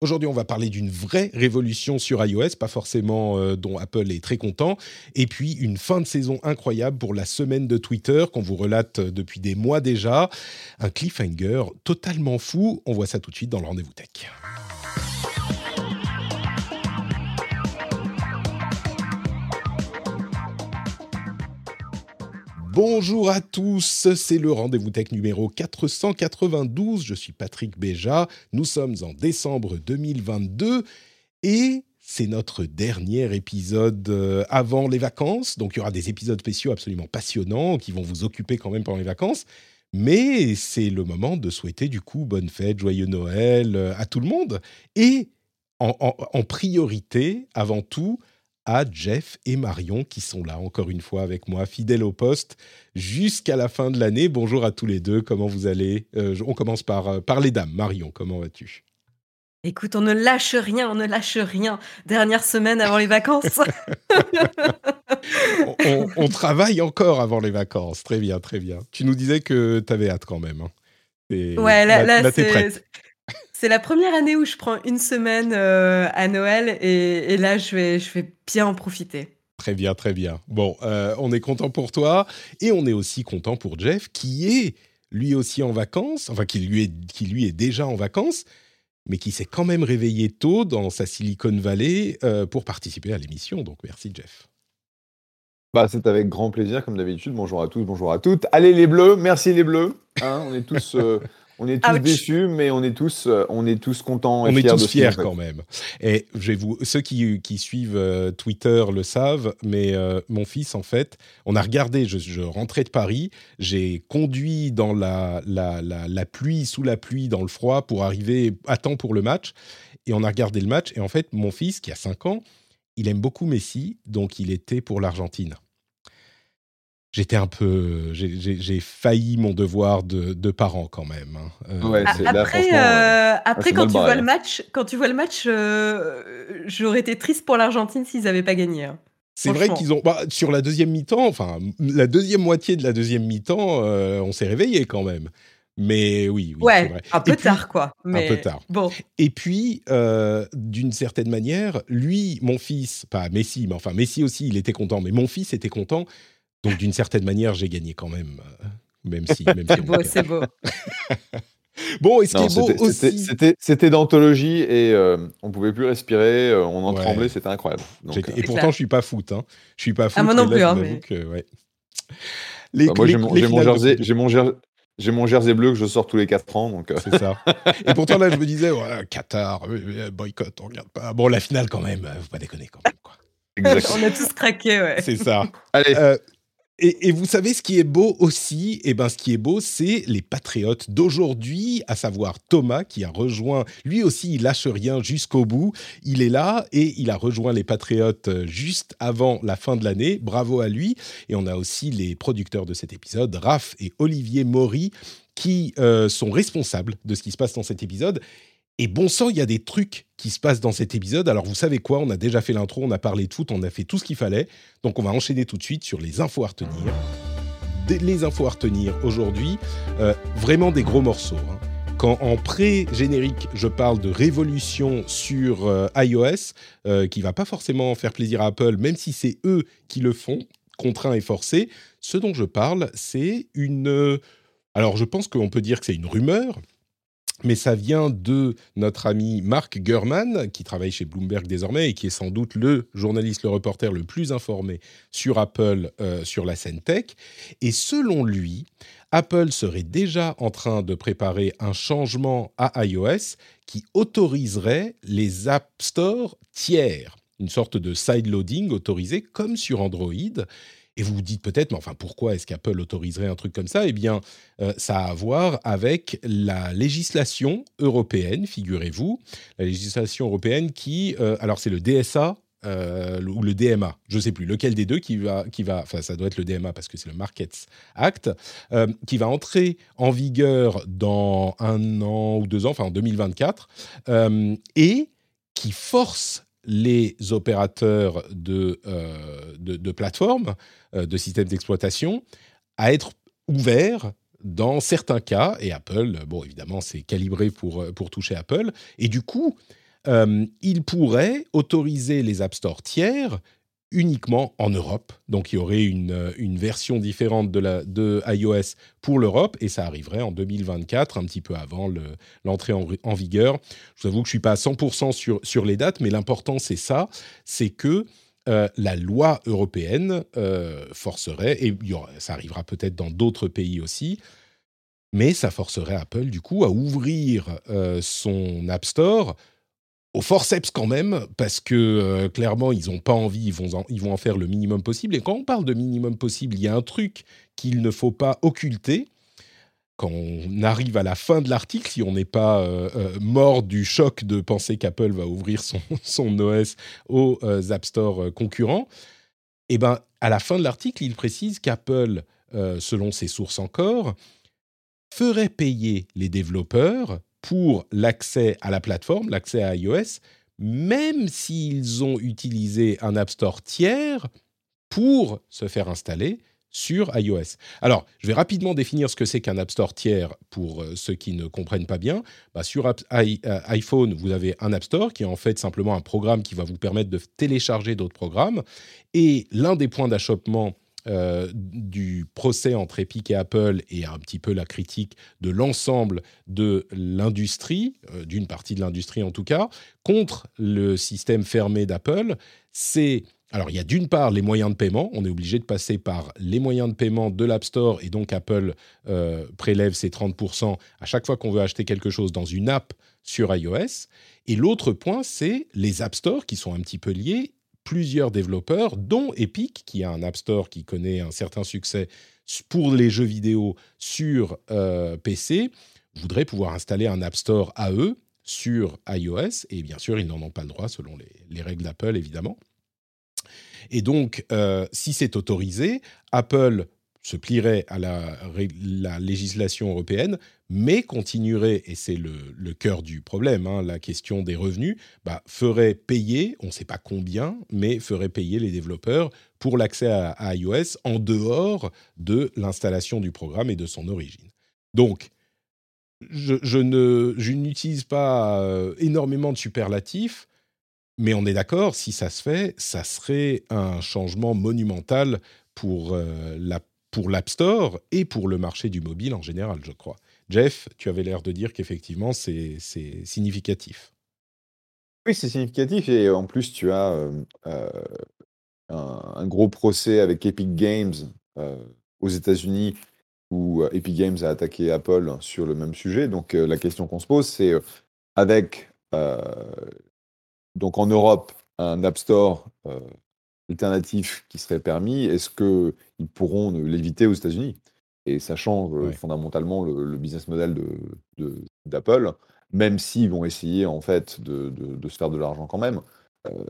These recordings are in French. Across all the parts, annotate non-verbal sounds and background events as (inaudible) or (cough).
Aujourd'hui, on va parler d'une vraie révolution sur iOS, pas forcément euh, dont Apple est très content, et puis une fin de saison incroyable pour la semaine de Twitter qu'on vous relate depuis des mois déjà. Un cliffhanger totalement fou. On voit ça tout de suite dans le rendez-vous tech. Bonjour à tous, c'est le rendez-vous tech numéro 492. Je suis Patrick Béja. Nous sommes en décembre 2022 et c'est notre dernier épisode euh, avant les vacances. Donc il y aura des épisodes spéciaux absolument passionnants qui vont vous occuper quand même pendant les vacances. Mais c'est le moment de souhaiter du coup bonne fête, joyeux Noël euh, à tout le monde. Et en, en- en priorité, avant tout, à Jeff et Marion qui sont là encore une fois avec moi, fidèles au poste, jusqu'à la fin de l'année. Bonjour à tous les deux, comment vous allez? Euh, On commence par, euh, par les dames. Marion, comment vas-tu? Écoute, on ne lâche rien, on ne lâche rien. Dernière semaine avant les vacances. (laughs) (laughs) on, on- on travaille encore avant les vacances. Très bien, très bien. Tu nous disais que tu avais hâte quand même. hein. Et ouais, là, là, t'es prête. C'est la première année où je prends une semaine euh, à Noël et, et là, je vais, je vais bien en profiter. Très bien, très bien. Bon, euh, on est content pour toi et on est aussi content pour Jeff qui est lui aussi en vacances, enfin qui lui est, qui lui est déjà en vacances, mais qui s'est quand même réveillé tôt dans sa Silicon Valley euh, pour participer à l'émission. Donc merci Jeff. Bah, c'est avec grand plaisir, comme d'habitude. Bonjour à tous, bonjour à toutes. Allez les bleus, merci les bleus. Hein, on est tous, euh, (laughs) on est tous Ouch. déçus, mais on est tous, euh, on est tous contents et On est fiers de tous qu'on fiers quand même. Et je vais vous, ceux qui, qui suivent euh, Twitter le savent, mais euh, mon fils, en fait, on a regardé, je, je rentrais de Paris, j'ai conduit dans la, la, la, la pluie, sous la pluie, dans le froid, pour arriver à temps pour le match. Et on a regardé le match. Et en fait, mon fils, qui a 5 ans, il aime beaucoup Messi, donc il était pour l'Argentine. J'étais un peu. j'ai- failli mon devoir de, de parent quand même. hein. Euh, Ouais, là, Après, euh, après c'est quand tu vois le match, quand tu vois le match, euh, j'aurais été triste pour l'Argentine s'ils n'avaient pas gagné. hein. C'est vrai qu'ils ont bah, sur la deuxième mi-temps, enfin la deuxième moitié de la deuxième mi-temps, euh, on s'est réveillé quand même. Mais oui, oui c'est ouais, vrai. un peu puis- tard quoi. Mais peu tard. Bon, Et puis, euh, d'une certaine manière, lui, mon fils, pas Messi, mais enfin Messi aussi, il était content, mais mon fils était content. Donc d'une certaine manière, j'ai gagné quand même, euh, même si. Même si c'est beau, a c'est beau. (laughs) Bon, et ce qui Non, est beau aussi. c'était c'était d'anthologie et euh, on pouvait plus respirer, euh, on en Ouais. tremblait, c'était incroyable. Donc, euh, Et pourtant, clair. je suis pas foot. Hein. Je suis pas foot. moi non plus, hein, mais- que, ouais. Les, bah, moi les- j'ai mon, les j'ai mon finales de jersey, j'ai mon jersey, j'ai mon jersey bleu que je sors tous les 4 ans, donc. euh, C'est ça. Et pourtant, là, je me (laughs) disais, Qatar, boycott, on regarde pas. Bon, la finale, quand même, faut pas déconner, quand même. Quoi. exactement. (laughs) On a tous craqué, ouais. C'est ça. Allez, Euh, et, vous savez, ce qui est beau aussi, eh ben, ce qui est beau, c'est les patriotes d'aujourd'hui, à savoir Thomas, qui a rejoint, lui aussi, il lâche rien jusqu'au bout. Il est là et il a rejoint les patriotes euh, juste avant la fin de l'année. Bravo à lui. Et on a aussi les producteurs de cet épisode, Raph et Olivier Maury, qui euh, sont responsables de ce qui se passe dans cet épisode. Et bon sang, il y a des trucs qui se passent dans cet épisode. Alors vous savez quoi? On a déjà fait l'intro, on a parlé foot, on a fait tout ce qu'il fallait. Donc on va enchaîner tout de suite sur les infos à retenir. Les infos à retenir aujourd'hui, euh, vraiment des gros morceaux. hein. Quand en pré-générique, je parle de révolution sur euh, iOS, euh, qui va pas forcément faire plaisir à Apple, même si c'est eux qui le font, contraints et forcés, ce dont je parle, c'est une... euh, alors je pense qu'on peut dire que c'est une rumeur, mais ça vient de notre ami Mark Gurman, qui travaille chez Bloomberg désormais et qui est sans doute le journaliste, le reporter le plus informé sur Apple, euh, sur la scène tech. Et selon lui, Apple serait déjà en train de préparer un changement à iOS qui autoriserait les App Store tiers, une sorte de side-loading autorisé comme sur Android. Et vous vous dites peut-être, mais enfin, pourquoi est-ce qu'Apple autoriserait un truc comme ça? Eh bien, ça a à voir avec la législation européenne, figurez-vous, la législation européenne qui, alors c'est le DSA euh, ou le DMA, je ne sais plus lequel des deux qui va, qui va, enfin ça doit être le DMA parce que c'est le Markets Act, euh, qui va entrer en vigueur dans un an ou deux ans, enfin en 2024, euh, et qui force les opérateurs de, de plateformes, de systèmes d'exploitation, à être ouverts dans certains cas, et Apple, bon évidemment c'est calibré pour, pour toucher Apple, et du coup euh, il pourrait autoriser les App Store tiers uniquement en Europe. Donc il y aurait une, euh, version différente de, iOS pour l'Europe et ça arriverait en 2024, un petit peu avant l'entrée en, vigueur. Je vous avoue que je ne suis pas à 100% sur, sur les dates, mais l'important c'est ça, c'est que euh, la loi européenne forcerait, et ça arrivera peut-être dans d'autres pays aussi, mais ça forcerait Apple du coup à ouvrir son App Store au forceps quand même, parce que euh, clairement, ils n'ont pas envie, ils vont, en, ils vont en faire le minimum possible. Et quand on parle de minimum possible, il y a un truc qu'il ne faut pas occulter. Quand on arrive à la fin de l'article, si on n'est pas euh, euh, mort du choc de penser qu'Apple va ouvrir son, (laughs) son OS aux App Store concurrents, eh ben, à la fin de l'article, il précise qu'Apple, selon ses sources encore, ferait payer les développeurs pour l'accès à la plateforme, l'accès à iOS, même s'ils ont utilisé un App Store tiers pour se faire installer sur iOS. Alors, je vais rapidement définir ce que c'est qu'un App Store tiers pour euh, ceux qui ne comprennent pas bien. Bah, sur euh, iPhone, vous avez un App Store qui est en fait simplement un programme qui va vous permettre de télécharger d'autres programmes. Et l'un des points d'achoppement euh, du procès entre Epic et Apple et un petit peu la critique de l'ensemble de l'industrie, euh, d'une partie de l'industrie en tout cas, contre le système fermé d'Apple, c'est... Alors il y a d'une part les moyens de paiement, on est obligé de passer par les moyens de paiement de l'App Store et donc Apple euh, prélève ses 30% à chaque fois qu'on veut acheter quelque chose dans une app sur iOS. Et l'autre point, c'est les App Store qui sont un petit peu liés plusieurs développeurs, dont Epic, qui a un App Store qui connaît un certain succès pour les jeux vidéo sur euh, PC, voudraient pouvoir installer un App Store à eux sur iOS, et bien sûr, ils n'en ont pas le droit selon les, règles d'Apple, évidemment. Et donc, euh, si c'est autorisé, Apple se plierait à la, législation européenne, mais continuerait, et c'est le, cœur du problème, hein, la question des revenus, bah, ferait payer, on ne sait pas combien, mais ferait payer les développeurs pour l'accès à, iOS en dehors de l'installation du programme et de son origine. Donc, je, je n'utilise pas euh, énormément de superlatifs, mais on est d'accord, si ça se fait, ça serait un changement monumental pour euh, la pour l'App Store et pour le marché du mobile en général, je crois. Jeff, tu avais l'air de dire qu'effectivement, c'est significatif. Oui, c'est significatif et en plus, tu as euh, euh, un, gros procès avec Epic Games euh, aux États-Unis où Epic Games a attaqué Apple sur le même sujet. Donc la question qu'on se pose, c'est avec donc en Europe un App Store alternatif qui serait permis, est-ce qu'ils pourront l'éviter aux États-Unis? Et ça change euh, fondamentalement le, business model d'Apple, de, même s'ils vont essayer en fait de, se faire de l'argent quand même. Euh,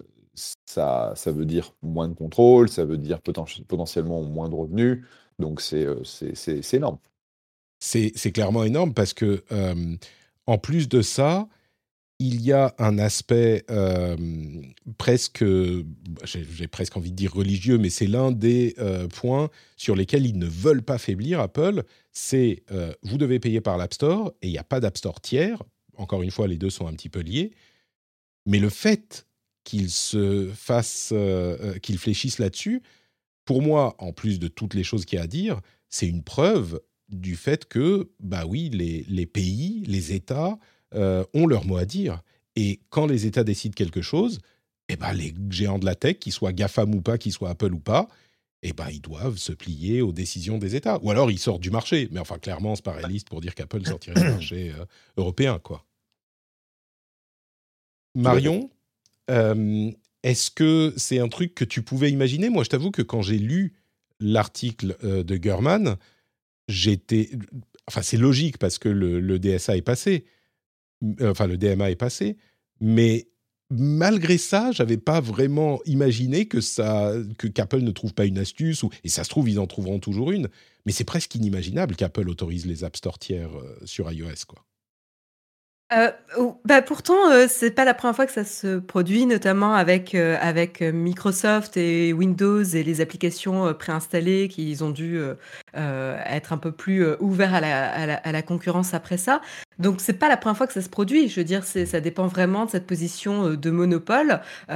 ça, ça veut dire moins de contrôle, ça veut dire potentiellement moins de revenus, donc c'est euh, énorme. C'est clairement énorme parce que, en plus de ça, il y a un aspect euh, presque, j'ai presque envie de dire religieux, mais c'est l'un des euh, points sur lesquels ils ne veulent pas faiblir Apple. C'est euh, vous devez payer par l'App Store et il n'y a pas d'App Store tiers. Encore une fois, les deux sont un petit peu liés. Mais le fait qu'ils se fassent, qu'ils fléchissent là-dessus, pour moi, en plus de toutes les choses qu'il y a à dire, c'est une preuve du fait que, bah oui, les, les pays, les États euh, ont leur mot à dire. Et quand les États décident quelque chose, eh ben, les géants de la tech, qu'ils soient GAFAM ou pas, qu'ils soient Apple ou pas, eh ben, ils doivent se plier aux décisions des États. Ou alors ils sortent du marché. Mais enfin, clairement, c'est pas réaliste pour dire qu'Apple sortirait du marché euh, européen. quoi. Marion, euh, est-ce que c'est un truc que tu pouvais imaginer? Moi, je t'avoue que quand j'ai lu l'article de Gurman, j'étais. Enfin, c'est logique parce que le, DSA est passé. Enfin, le DMA est passé. Mais malgré ça, j'avais pas vraiment imaginé que ça, que qu'Apple ne trouve pas une astuce ou et ça se trouve ils en trouveront toujours une. Mais c'est presque inimaginable qu'Apple autorise les App Store tiers sur iOS, quoi. Euh, bah pourtant, euh, c'est pas la première fois que ça se produit, notamment avec, euh, avec, Microsoft et Windows et les applications, préinstallées qu'ils ont dû, être un peu plus, ouverts à la à la à la concurrence après ça. Donc c'est pas la première fois que ça se produit. Je veux dire, c'est ça dépend vraiment de cette position, de monopole, ou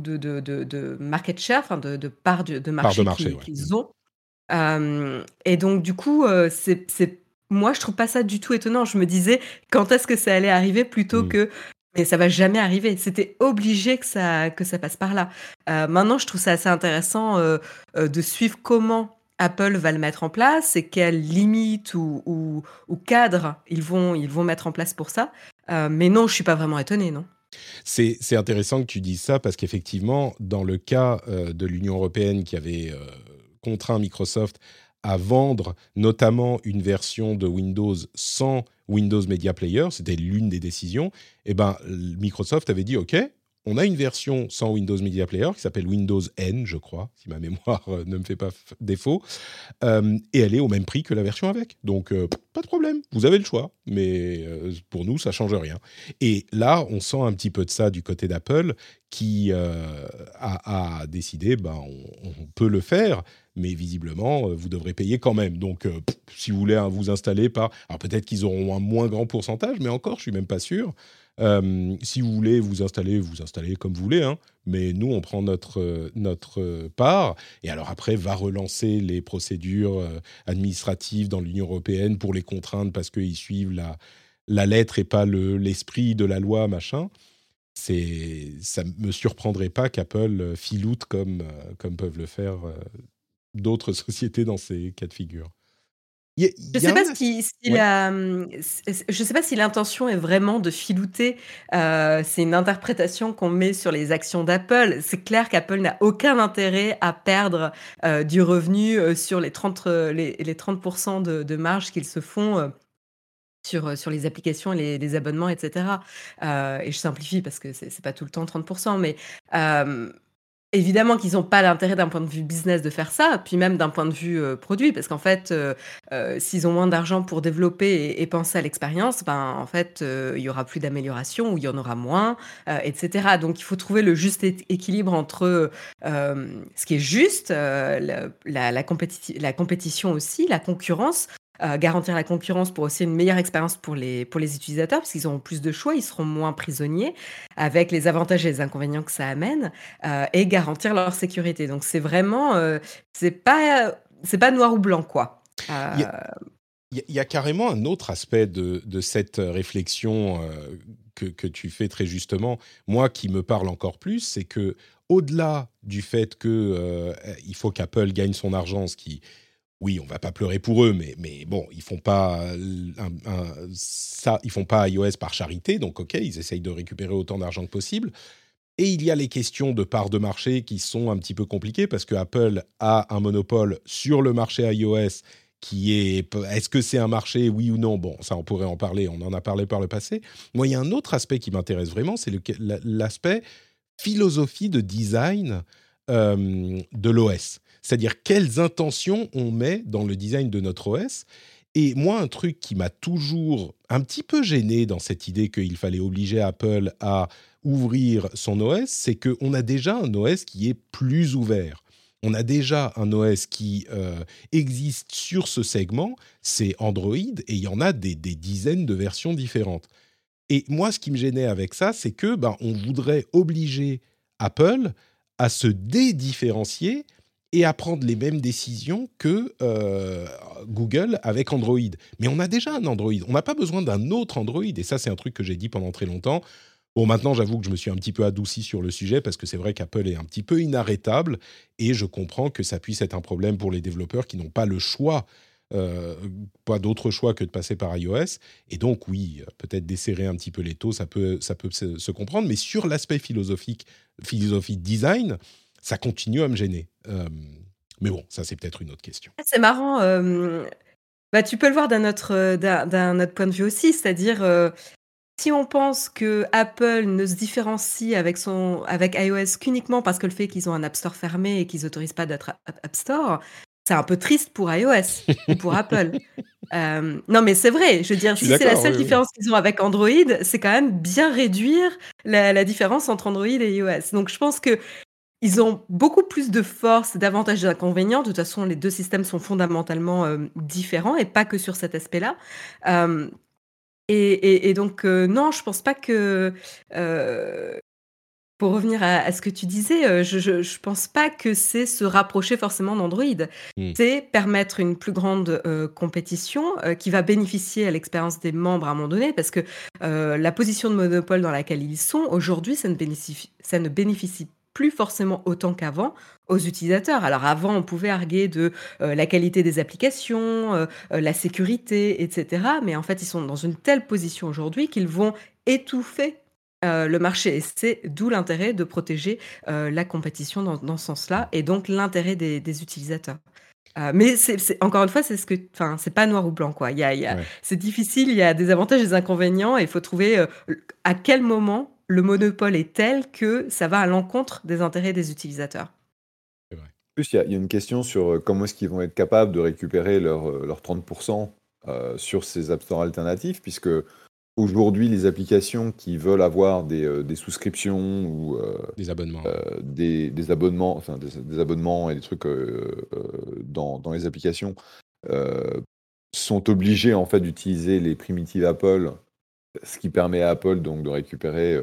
de de de de market share, enfin de de part de de marché qu'ils ont. et donc du coup, c'est c'est moi, je trouve pas ça du tout étonnant. Je me disais quand est-ce que ça allait arriver plutôt mmh. que mais ça va jamais arriver. C'était obligé que ça que ça passe par là. Euh, maintenant, je trouve ça assez intéressant euh, euh, de suivre comment Apple va le mettre en place et quelles limites ou, ou, ou cadres ils vont ils vont mettre en place pour ça. mais non, je suis pas vraiment étonné, non. C'est intéressant que tu dises ça parce qu'effectivement, dans le cas de l'Union européenne qui avait contraint Microsoft à vendre notamment une version de Windows sans Windows Media Player, c'était l'une des décisions, et eh ben Microsoft avait dit OK, on a une version sans Windows Media Player qui s'appelle Windows N, je crois, si ma mémoire euh, ne me fait pas défaut, euh, et elle est au même prix que la version avec. Donc, euh, pas de problème, vous avez le choix, mais pour nous, ça change rien. Et là, on sent un petit peu de ça du côté d'Apple, qui a, décidé, ben, on, peut le faire, mais visiblement, vous devrez payer quand même. Donc, si vous voulez hein, vous installer par... Alors, peut-être qu'ils auront un moins grand pourcentage, mais encore, je suis même pas sûr. Euh, si vous voulez vous installer, vous installez comme vous voulez, hein, mais nous, on prend notre, notre part. Et alors après, va relancer les procédures euh, administratives dans l'Union européenne pour les contraindre parce qu'ils suivent la, la lettre et pas l'esprit de la loi, machin. Ça me surprendrait pas qu'Apple filoute comme, euh, comme peuvent le faire d'autres (laughs) sociétés dans ces cas de figure je ne sais, pas si, je sais pas si l'intention est vraiment de filouter. Euh, c'est une interprétation qu'on met sur les actions d'Apple. C'est clair qu'Apple n'a aucun intérêt à perdre euh, du revenu euh, sur les 30, les, les 30% de, de marge qu'ils se font. sur, sur les applications, les, les abonnements, etc. et je simplifie parce que c'est pas tout le temps 30%, mais Évidemment qu'ils n'ont pas l'intérêt d'un point de vue business de faire ça, puis même d'un point de vue euh, produit, parce qu'en fait, euh, euh, s'ils ont moins d'argent pour développer et, penser à l'expérience, ben en fait, il y aura plus d'amélioration ou il y en aura moins, etc. Donc il faut trouver le juste équilibre entre ce qui est juste, la, la, la compétition aussi, la concurrence, garantir la concurrence pour aussi une meilleure expérience pour les, pour les utilisateurs, parce qu'ils auront plus de choix, ils seront moins prisonniers, avec les avantages et les inconvénients que ça amène, euh, et garantir leur sécurité. Donc c'est vraiment, euh, c'est pas, c'est pas noir ou blanc, quoi. Il y, a carrément un autre aspect de, de cette réflexion que, que, tu fais très justement, moi qui me parle encore plus, c'est que au-delà du fait que il faut qu'Apple gagne son argent, ce qui oui, on va pas pleurer pour eux, mais, bon, ils font pas ça, ils font pas iOS par charité, donc ok, ils essayent de récupérer autant d'argent que possible. Et il y a les questions de part de marché qui sont un petit peu compliquées parce que Apple a un monopole sur le marché iOS qui est est-ce que c'est un marché oui ou non? Bon, ça on pourrait en parler, on en a parlé par le passé. Moi, il y a un autre aspect qui m'intéresse vraiment, c'est l'aspect philosophie de design euh, de l'OS c'est-à-dire quelles intentions on met dans le design de notre OS. Et moi, un truc qui m'a toujours un petit peu gêné dans cette idée qu'il fallait obliger Apple à ouvrir son OS, c'est qu'on a déjà un OS qui est plus ouvert. On a déjà un OS qui euh, existe sur ce segment, c'est Android, et il y en a des, dizaines de versions différentes. Et moi, ce qui me gênait avec ça, c'est que ben, on voudrait obliger Apple à se dédifférencier et à prendre les mêmes décisions que euh, Google avec Android. Mais on a déjà un Android. On n'a pas besoin d'un autre Android. Et ça, c'est un truc que j'ai dit pendant très longtemps. Bon, maintenant, j'avoue que je me suis un petit peu adouci sur le sujet parce que c'est vrai qu'Apple est un petit peu inarrêtable et je comprends que ça puisse être un problème pour les développeurs qui n'ont pas le choix, euh, pas d'autre choix que de passer par iOS. Et donc, oui, peut-être desserrer un petit peu les taux, ça peut, ça peut se, se comprendre. Mais sur l'aspect philosophique, philosophique design, ça continue à me gêner. Euh, Mais bon, ça c'est peut-être une autre question. Ah, c'est marrant. bah, tu peux le voir d'un autre, d'un, autre point de vue aussi, c'est-à-dire si on pense que Apple ne se différencie avec, son, avec iOS qu'uniquement parce que le fait qu'ils ont un App Store fermé et qu'ils n'autorisent pas d'être App Store, c'est un peu triste pour iOS ou pour (laughs) Apple. Euh, non, mais c'est vrai. Je veux dire, si c'est la seule différence qu'ils ont avec Android, c'est quand même bien réduire la, différence entre Android et iOS. Donc, je pense que ils ont beaucoup plus de force, d'avantages et d'inconvénients. De toute façon, les deux systèmes sont fondamentalement euh, différents et pas que sur cet aspect-là. Euh, et, donc, non, je pense pas que pour revenir à, ce que tu disais, euh, je ne pense pas que c'est se rapprocher forcément d'Android. Hmm. C'est permettre une plus grande euh, compétition euh, qui va bénéficier à l'expérience des membres à un moment donné, parce que la position de monopole dans laquelle ils sont, aujourd'hui, ça, ne bénéficie, ça ne bénéficie plus forcément autant qu'avant aux utilisateurs. Alors avant, on pouvait arguer de la qualité des applications, la sécurité, etc. Mais en fait, ils sont dans une telle position aujourd'hui qu'ils vont étouffer euh, le marché. Et c'est d'où l'intérêt de protéger euh, la compétition dans, ce sens-là et donc l'intérêt des, utilisateurs. Euh, mais c'est, encore une fois, c'est ce que, enfin, c'est pas noir ou blanc quoi. Il y a, c'est difficile, il y a des avantages et des inconvénients et il faut trouver à quel moment le monopole est tel que ça va à l'encontre des intérêts des utilisateurs. En plus, il y, a une question sur comment est-ce qu'ils vont être capables de récupérer leur, leur 30% sur ces App Store alternatifs, puisque Aujourd'hui, les applications qui veulent avoir des, euh, souscriptions ou euh, Des abonnements. Euh, des, abonnements, enfin des, abonnements et des trucs dans, les applications sont obligés en fait d'utiliser les primitives Apple, ce qui permet à Apple donc de récupérer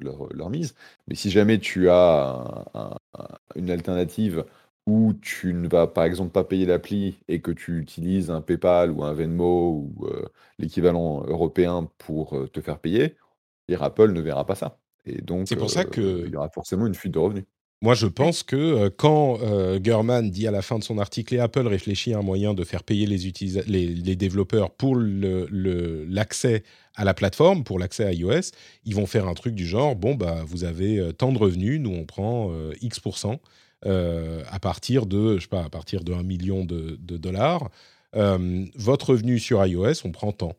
leur, mise. Mais si jamais tu as une alternative où tu ne vas par exemple pas payer l'appli et que tu utilises un PayPal ou un Venmo ou euh, l'équivalent européen pour euh, te faire payer, Apple ne verra pas ça. Et donc, c'est pour ça que il y aura forcément une fuite de revenus. Moi, je pense que euh, quand Gurman dit à la fin de son article et Apple réfléchit à un moyen de faire payer les, les, développeurs pour l'accès à la plateforme, pour l'accès à iOS, ils vont faire un truc du genre bon, bah, vous avez tant de revenus, nous on prend X%. Euh, à partir de, je sais pas, à partir de 1 million de, dollars. Euh, votre revenu sur iOS, on prend tant.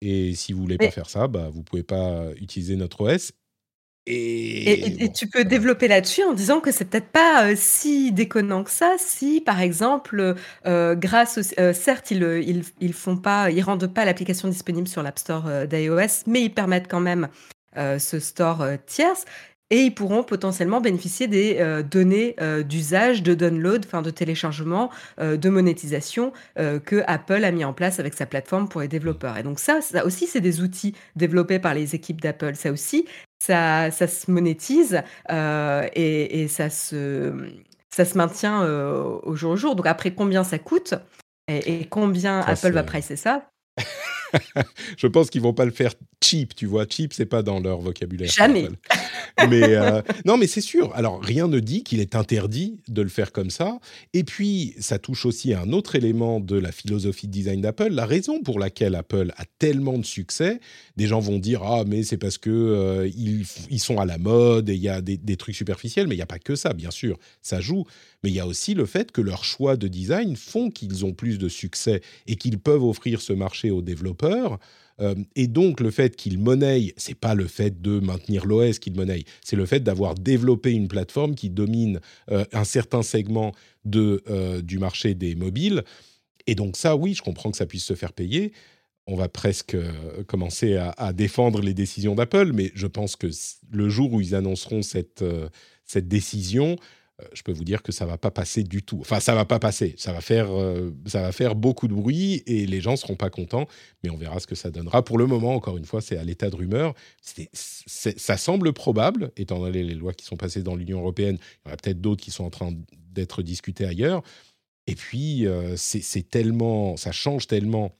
Et si vous voulez pas faire ça, bah, vous pouvez pas utiliser notre OS. Et, et, tu peux développer là-dessus en disant que c'est peut-être pas euh, si déconnant que ça, si par exemple, grâce, certes, ils, ils, font pas, ils rendent pas l'application disponible sur l'App Store d'iOS, mais ils permettent quand même ce store tierce et ils pourront potentiellement bénéficier des euh, données euh, d'usage, de download, enfin de téléchargement, euh, de monétisation que Apple a mis en place avec sa plateforme pour les développeurs. Et donc ça, ça aussi, c'est des outils développés par les équipes d'Apple. Ça aussi, ça, ça se monétise et, ça, se, ça se maintient au jour au jour. Donc après, combien ça coûte et, combien Apple va pricer ça? (laughs) Je pense qu'ils vont pas le faire cheap, tu vois. Cheap, c'est pas dans leur vocabulaire. Jamais. (laughs) mais euh, non, mais c'est sûr. Alors rien ne dit qu'il est interdit de le faire comme ça. Et puis ça touche aussi à un autre élément de la philosophie de design d'Apple. La raison pour laquelle Apple a tellement de succès, des gens vont dire ah mais c'est parce que euh, ils, sont à la mode et il y a des, des trucs superficiels. Mais il n'y a pas que ça, bien sûr. Ça joue. Mais il y a aussi le fait que leurs choix de design font qu'ils ont plus de succès et qu'ils peuvent offrir ce marché aux développeurs. Euh, et donc le fait qu'ils monnaient, c'est pas le fait de maintenir l'OS qu'ils monnaient, c'est le fait d'avoir développé une plateforme qui domine euh, un certain segment de, euh, du marché des mobiles. Et donc ça, oui, je comprends que ça puisse se faire payer. On va presque commencer à, à, défendre les décisions d'Apple, mais je pense que le jour où ils annonceront cette, cette décision, je peux vous dire que ça va pas passer du tout. Enfin, ça va pas passer. Ça va faire, euh, ça va faire beaucoup de bruit et les gens seront pas contents. Mais on verra ce que ça donnera. Pour le moment, encore une fois, c'est à l'état de rumeur. ça semble probable, étant donné les lois qui sont passées dans l'Union européenne. Il y en a peut-être d'autres qui sont en train d'être discutées ailleurs. Et puis, euh, c'est tellement, ça change tellement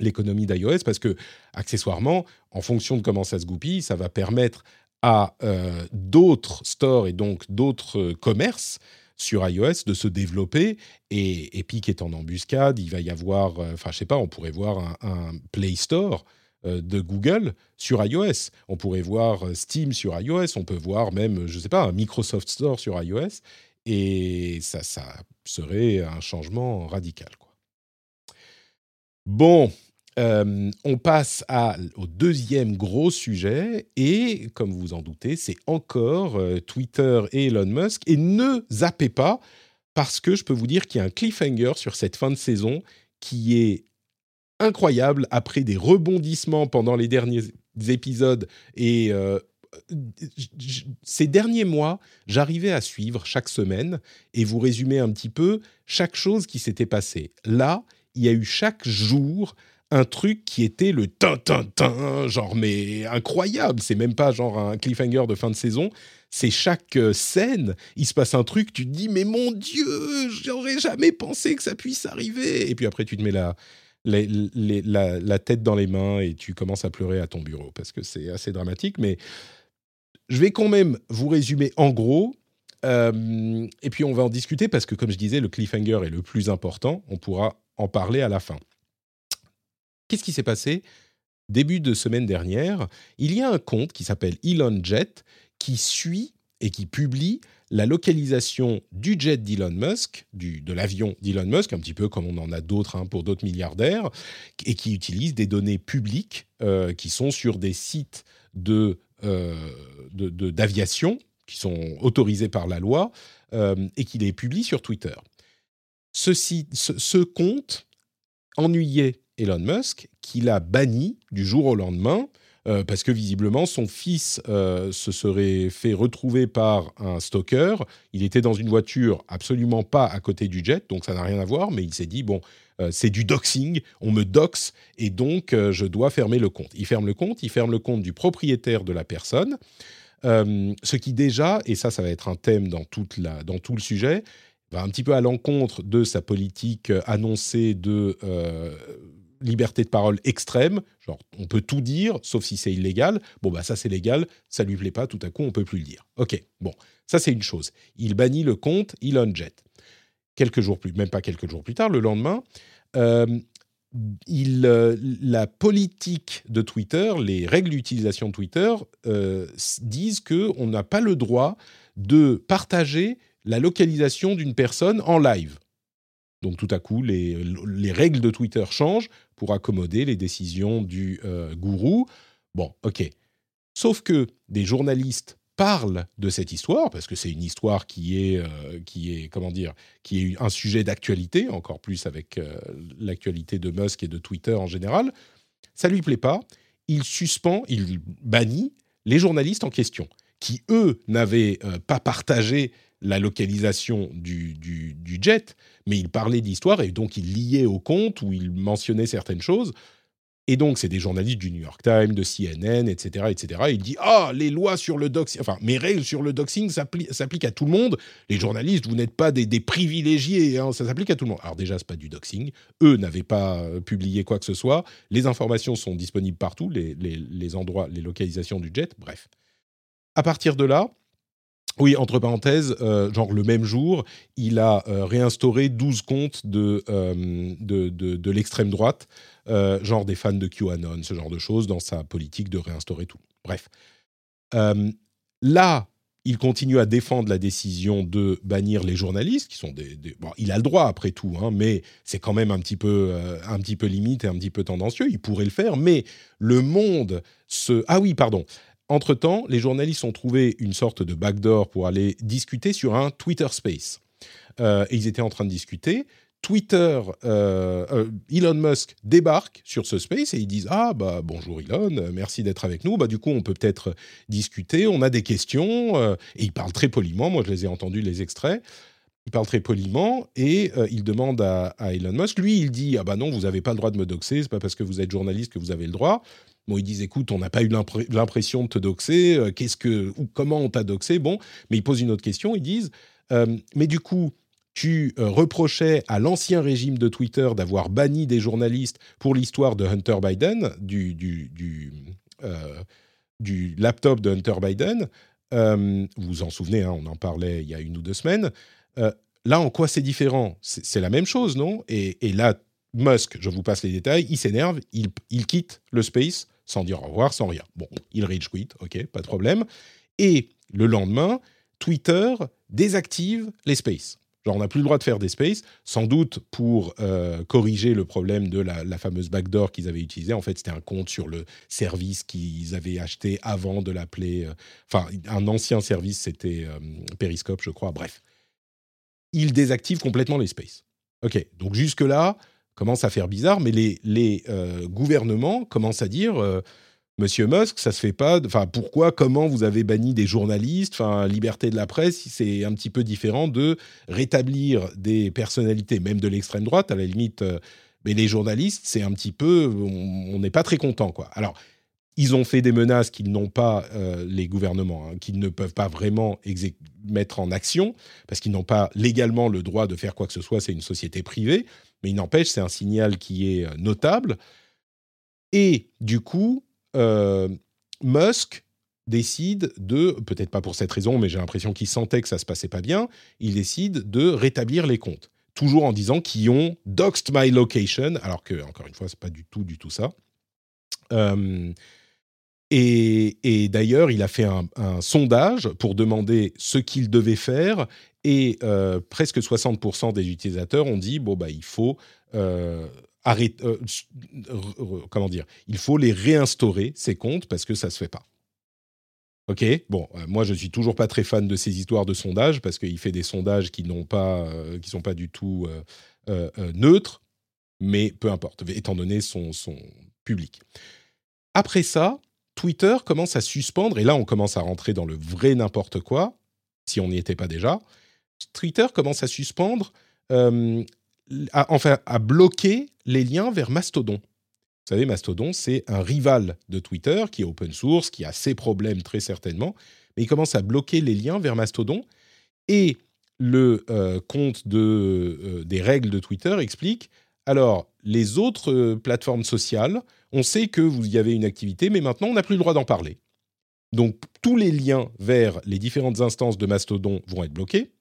l'économie d'iOS parce que, accessoirement, en fonction de comment ça se goupille, ça va permettre à euh, d'autres stores et donc d'autres euh, commerces sur iOS de se développer. Et Epic est en embuscade, il va y avoir, euh, enfin je sais pas, on pourrait voir un, Play Store de Google sur iOS. On pourrait voir Steam sur iOS, on peut voir même, je sais pas, un Microsoft Store sur iOS. et ça, ça serait un changement radical. Quoi. Bon, euh, on passe au deuxième gros sujet, et comme vous vous en doutez, c'est encore euh, Twitter et Elon Musk. Et ne zappez pas, parce que je peux vous dire qu'il y a un cliffhanger sur cette fin de saison qui est incroyable après des rebondissements pendant les derniers épisodes et euh, ces derniers mois, j'arrivais à suivre chaque semaine et vous résumer un petit peu chaque chose qui s'était passée. Là, il y a eu chaque jour un truc qui était le tin tin tin, genre mais incroyable. C'est même pas genre un cliffhanger de fin de saison. C'est chaque euh, scène, il se passe un truc, tu te dis mais mon Dieu, j'aurais jamais pensé que ça puisse arriver. Et puis après tu te mets la, la, tête dans les mains et tu commences à pleurer à ton bureau parce que c'est assez dramatique. Mais je vais quand même vous résumer en gros. Euh, et puis on va en discuter parce que, comme je disais, le cliffhanger est le plus important. On pourra en parler à la fin. Qu'est-ce qui s'est passé? Début de semaine dernière, il y a un compte qui s'appelle Elon Jet qui suit et qui publie la localisation du jet d'Elon Musk, de l'avion d'Elon Musk, un petit peu comme on en a d'autres hein, pour d'autres milliardaires, et qui utilise des données publiques euh, qui sont sur des sites de euh, d'aviation qui sont autorisés par la loi euh, et qui les publie sur Twitter. Ceci, ce, compte ennuyait Elon Musk, qui l'a banni du jour au lendemain, euh, parce que visiblement son fils se serait fait retrouver par un stalker. Il était dans une voiture absolument pas à côté du jet, donc ça n'a rien à voir, mais il s'est dit, bon, euh, c'est du doxing, on me doxe et donc euh, je dois fermer le compte. Il ferme le compte, il ferme le compte du propriétaire de la personne, euh, ce qui déjà, et ça ça va être un thème dans tout le sujet, va un petit peu à l'encontre de sa politique annoncée de liberté de parole extrême, genre on peut tout dire sauf si c'est illégal. Bon bah ça c'est légal, ça lui plaît pas, tout à coup on peut plus le dire. Ok, bon, ça c'est une chose. Il bannit le compte Elon Jet quelques jours plus, même pas quelques jours plus tard, le lendemain, euh, il, euh, la politique de Twitter, les règles d'utilisation de Twitter euh, disent que on n'a pas le droit de partager la localisation d'une personne en live. Donc tout à coup, les, les, règles de Twitter changent pour accommoder les décisions du gourou. Bon, ok. Sauf que des journalistes parle de cette histoire, parce que c'est une histoire qui est, euh, qui est, comment dire, qui est un sujet d'actualité, encore plus avec euh, l'actualité de Musk et de Twitter en général, ça lui plaît pas. Il suspend, il bannit les journalistes en question, qui eux n'avaient euh, pas partagé la localisation du, jet, mais ils parlaient d'histoire et donc ils liaient au compte ou ils mentionnaient certaines choses. Et donc, c'est des journalistes du New York Times, de CNN, etc., etc. il dit ah les lois sur le doxing, enfin mes règles sur le doxing s'appliquent à tout le monde. Les journalistes, vous n'êtes pas des, privilégiés, hein, ça s'applique à tout le monde. Alors déjà, c'est pas du doxing. Eux n'avaient pas euh, publié quoi que ce soit. Les informations sont disponibles partout, les, les endroits, les localisations du jet. Bref. À partir de là, oui, entre parenthèses, euh, genre le même jour, il a euh, réinstauré 12 comptes de, euh, de, de, l'extrême droite, genre des fans de QAnon, ce genre de choses, dans sa politique de réinstaurer tout. Bref. là, il continue à défendre la décision de bannir les journalistes, qui sont des... Il a le droit après tout, hein, mais c'est quand même un petit, peu, un petit peu limite et un petit peu tendancieux. Il pourrait le faire, mais le monde se... Ah oui, pardon. Entre-temps, les journalistes ont trouvé une sorte de backdoor pour aller discuter sur un Twitter Space. Euh, et ils étaient en train de discuter. Twitter, euh, euh, Elon Musk débarque sur ce space et ils disent ah bah bonjour Elon, merci d'être avec nous. Bah du coup on peut peut-être discuter, on a des questions et il parle très poliment. Moi je les ai entendus les extraits. Il parle très poliment et il demande à, à, Elon Musk. Lui il dit ah bah non vous n'avez pas le droit de me doxer, c'est pas parce que vous êtes journaliste que vous avez le droit. Bon, ils disent, écoute, on n'a pas eu l'impression de te doxer, euh, qu'est-ce que, ou comment on t'a doxé Bon, mais ils posent une autre question, ils disent, euh, mais du coup, tu euh, reprochais à l'ancien régime de Twitter d'avoir banni des journalistes pour l'histoire de Hunter Biden, du, laptop de Hunter Biden. vous vous en souvenez, hein, on en parlait il y a une ou deux semaines. là, en quoi c'est différent? C'est la même chose, non? Et, là, Musk, je vous passe les détails, il s'énerve, il quitte le space sans dire au revoir, sans rien. Bon, il rage quit, ok, pas de problème. Et le lendemain, Twitter désactive les spaces. Genre, on n'a plus le droit de faire des spaces, sans doute pour euh, corriger le problème de la, fameuse backdoor qu'ils avaient utilisée. En fait, c'était un compte sur le service qu'ils avaient acheté avant de l'appeler. Euh, enfin, un ancien service, c'était euh, Periscope, je crois. Bref. Ils désactivent complètement les spaces. OK, donc jusque-là, commence à faire bizarre, mais les, les gouvernements commencent à dire Monsieur Musk, ça se fait pas. Enfin, pourquoi, comment vous avez banni des journalistes? Enfin, liberté de la presse, c'est un petit peu différent de rétablir des personnalités, même de l'extrême droite, à la limite. Euh, mais les journalistes, c'est un petit peu, on n'est pas très content, quoi. Alors, ils ont fait des menaces qu'ils n'ont pas, euh, les gouvernements, hein, qu'ils ne peuvent pas vraiment mettre en action, parce qu'ils n'ont pas légalement le droit de faire quoi que ce soit, c'est une société privée, mais il n'empêche, c'est un signal qui est euh, notable. Et du coup, euh, Musk décide de, peut-être pas pour cette raison, mais j'ai l'impression qu'il sentait que ça se passait pas bien, il décide de rétablir les comptes. Toujours en disant qu'ils ont doxed my location, alors que, encore une fois, c'est pas du tout, du tout ça. Euh, et, d'ailleurs, il a fait un, sondage pour demander ce qu'il devait faire, et euh, presque 60% des utilisateurs ont dit bon bah il faut arrête, euh, comment dire, il faut les réinstaurer ces comptes parce que ça se fait pas. Ok, bon, euh, moi je suis toujours pas très fan de ces histoires de sondages parce qu'il fait des sondages qui n'ont pas, euh, qui sont pas du tout neutres, mais peu importe, étant donné son, son public. Après ça, Twitter commence à suspendre, et là on commence à rentrer dans le vrai n'importe quoi, si on n'y était pas déjà. Twitter commence à suspendre enfin, à bloquer les liens vers Mastodon. Vous savez, Mastodon, c'est un rival de Twitter qui est open source, qui a ses problèmes très certainement, mais il commence à bloquer les liens vers Mastodon. Et le euh, compte de, euh, des règles de Twitter explique alors, les autres euh, plateformes sociales, on sait que vous y avez une activité, mais maintenant, on n'a plus le droit d'en parler. Donc, tous les liens vers les différentes instances de Mastodon vont être bloqués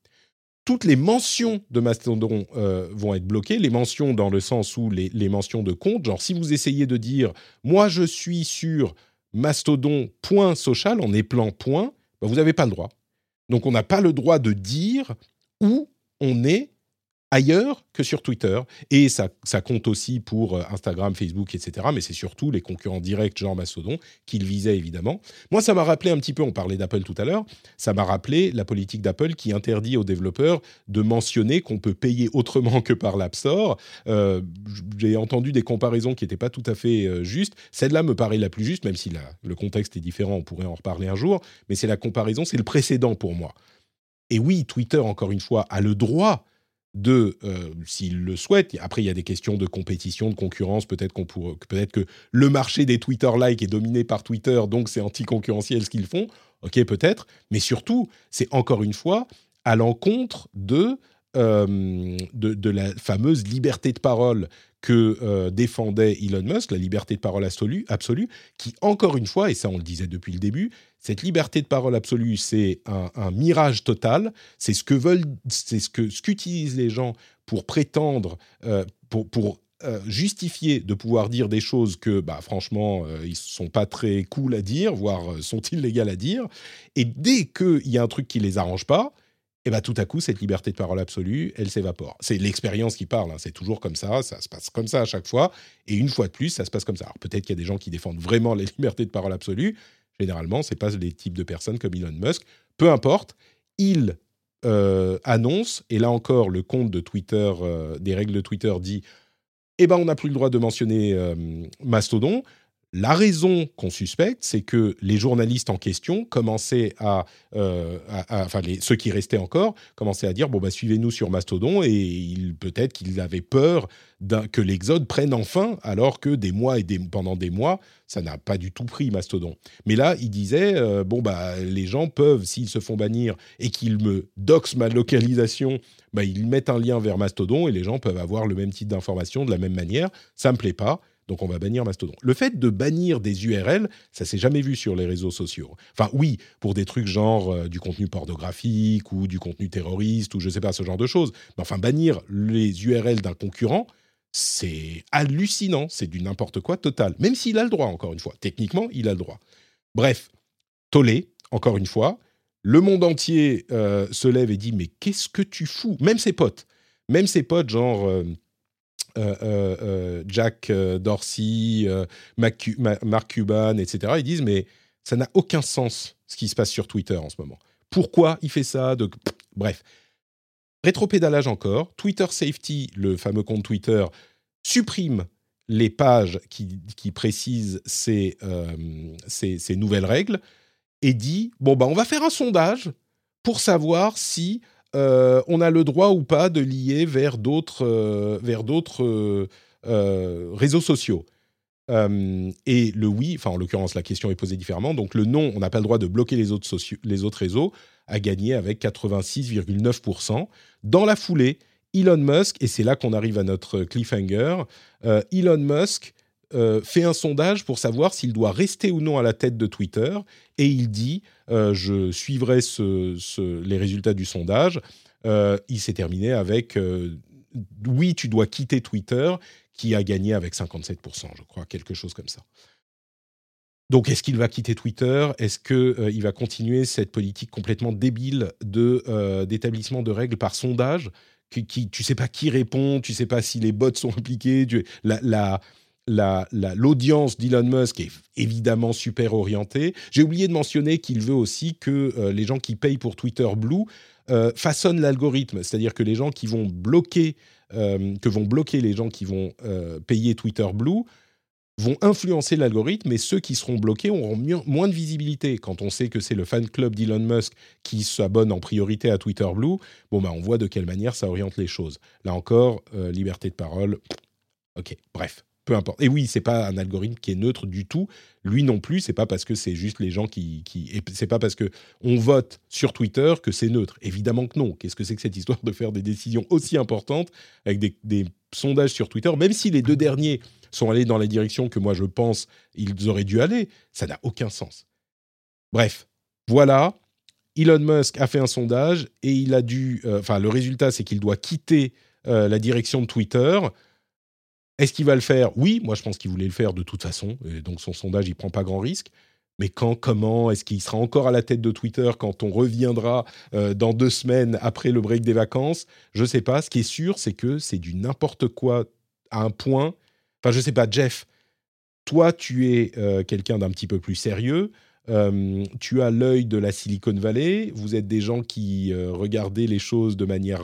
toutes les mentions de Mastodon euh, vont être bloquées. Les mentions dans le sens où les, mentions de compte, genre si vous essayez de dire moi je suis sur mastodon.social en éplant point, bah, vous n'avez pas le droit. Donc on n'a pas le droit de dire où on est ailleurs que sur Twitter. Et ça, compte aussi pour euh, Instagram, Facebook, etc. Mais c'est surtout les concurrents directs, genre Mastodon, qu'il visait évidemment. Moi, ça m'a rappelé un petit peu, on parlait d'Apple tout à l'heure, ça m'a rappelé la politique d'Apple qui interdit aux développeurs de mentionner qu'on peut payer autrement que par l'App Store. Euh, j'ai entendu des comparaisons qui n'étaient pas tout à fait euh, justes. Celle-là me paraît la plus juste, même si le contexte est différent, on pourrait en reparler un jour. Mais c'est la comparaison, c'est le précédent pour moi. Et oui, Twitter, encore une fois, a le droit de, euh, s'ils le souhaitent, après il y a des questions de compétition, de concurrence, peut-être qu'on peut-être que le marché des Twitter likes est dominé par Twitter, donc c'est anticoncurrentiel ce qu'ils font, ok peut-être, mais surtout c'est encore une fois à l'encontre de, euh, de, la fameuse liberté de parole que euh, défendait Elon Musk, la liberté de parole absolue, absolue, qui encore une fois, et ça on le disait depuis le début, cette liberté de parole absolue, c'est un, mirage total. C'est ce que veulent, c'est ce que ce qu'utilisent les gens pour prétendre, euh, pour, euh, justifier de pouvoir dire des choses que, bah, franchement, euh, ils sont pas très cool à dire, voire sont illégales à dire. Et dès qu'il y a un truc qui les arrange pas, et eh bah, tout à coup, cette liberté de parole absolue, elle s'évapore. C'est l'expérience qui parle, hein. c'est toujours comme ça, ça se passe comme ça à chaque fois, et une fois de plus, ça se passe comme ça. Alors peut-être qu'il y a des gens qui défendent vraiment la (laughs) liberté de parole absolue, Généralement, ce pas les types de personnes comme Elon Musk. Peu importe, il euh, annonce, et là encore, le compte de Twitter, euh, des règles de Twitter dit Eh ben, on n'a plus le droit de mentionner euh, Mastodon. La raison qu'on suspecte, c'est que les journalistes en question commençaient à, euh, enfin ceux qui restaient encore, commençaient à dire bon bah suivez-nous sur Mastodon et peut-être qu'ils avaient peur que l'Exode prenne enfin, alors que des mois et des, pendant des mois, ça n'a pas du tout pris Mastodon. Mais là, ils disaient euh, bon bah les gens peuvent s'ils se font bannir et qu'ils me doxent ma localisation, bah ils mettent un lien vers Mastodon et les gens peuvent avoir le même type d'information de la même manière. Ça me plaît pas donc on va bannir Mastodon. Le fait de bannir des URL, ça s'est jamais vu sur les réseaux sociaux. Enfin oui, pour des trucs genre euh, du contenu pornographique ou du contenu terroriste ou je sais pas ce genre de choses. Mais enfin bannir les URL d'un concurrent, c'est hallucinant, c'est du n'importe quoi total. Même s'il a le droit, encore une fois. Techniquement, il a le droit. Bref, tollé, encore une fois. Le monde entier se lève et dit mais qu'est-ce que tu fous? Même ses potes, même ses potes genre Jack Dorsey, Mark Cuban, etc. Ils disent mais ça n'a aucun sens ce qui se passe sur Twitter en ce moment. Pourquoi il fait ça de... Bref. Rétropédalage encore. Twitter Safety, le fameux compte Twitter, supprime les pages qui, précisent euh, ces, nouvelles règles et dit bon bah on va faire un sondage pour savoir si euh, on a le droit ou pas de lier vers d'autres euh, vers d'autres réseaux sociaux. et le oui, enfin en l'occurrence la question est posée différemment. Donc le non, on n'a pas le droit de bloquer les autres, les autres réseaux, a gagné avec 86,9%. Dans la foulée, Elon Musk, et c'est là qu'on arrive à notre cliffhanger, euh, Elon Musk euh, fait un sondage pour savoir s'il doit rester ou non à la tête de Twitter, et il dit, euh, je suivrai les résultats du sondage. il s'est terminé avec, oui, tu dois quitter Twitter, qui a gagné avec 57%, je crois, quelque chose comme ça. Donc, est-ce qu'il va quitter Twitter? Est-ce qu'il va continuer cette politique complètement débile de d'établissement de règles par sondage? Qui, tu sais pas qui répond, tu sais pas si les bots sont (laughs) impliqués. la, l'audience d'Elon Musk est évidemment super orientée. J'ai oublié de mentionner qu'il veut aussi que euh, les gens qui payent pour Twitter Blue euh, façonnent l'algorithme, c'est-à-dire que les gens qui vont bloquer, euh, que vont bloquer les gens qui vont payer Twitter Blue vont influencer l'algorithme et ceux qui seront bloqués auront moins de visibilité. Quand on sait que c'est le fan club d'Elon Musk qui s'abonne en priorité à Twitter Blue, bon bah on voit de quelle manière ça oriente les choses. Là encore, liberté de parole, ok, bref, peu importe. Et oui, c'est pas un algorithme qui est neutre du tout. Lui non plus, c'est pas parce que c'est juste les gens qui, qui c'est pas parce que on vote sur Twitter que c'est neutre. Évidemment que non. Qu'est-ce que c'est que cette histoire de faire des décisions aussi importantes avec des, des sondages sur Twitter, même si les deux derniers sont allés dans la direction que moi je pense ils auraient dû aller, ça n'a aucun sens. Bref, voilà. Elon Musk a fait un sondage et il a dû. Euh, enfin, le résultat, c'est qu'il doit quitter euh, la direction de Twitter. Est-ce qu'il va le faire? Oui, moi je pense qu'il voulait le faire de toute façon. Donc son sondage, il prend pas grand risque. Mais quand, comment? Est-ce qu'il sera encore à la tête de Twitter quand on reviendra euh, dans deux semaines après le break des vacances? Je ne sais pas. Ce qui est sûr, c'est que c'est du n'importe quoi à un point Enfin, je sais pas, Jeff, toi, tu es euh, quelqu'un d'un petit peu plus sérieux. Euh, tu as l'œil de la Silicon Valley. Vous êtes des gens qui regardez les choses de manière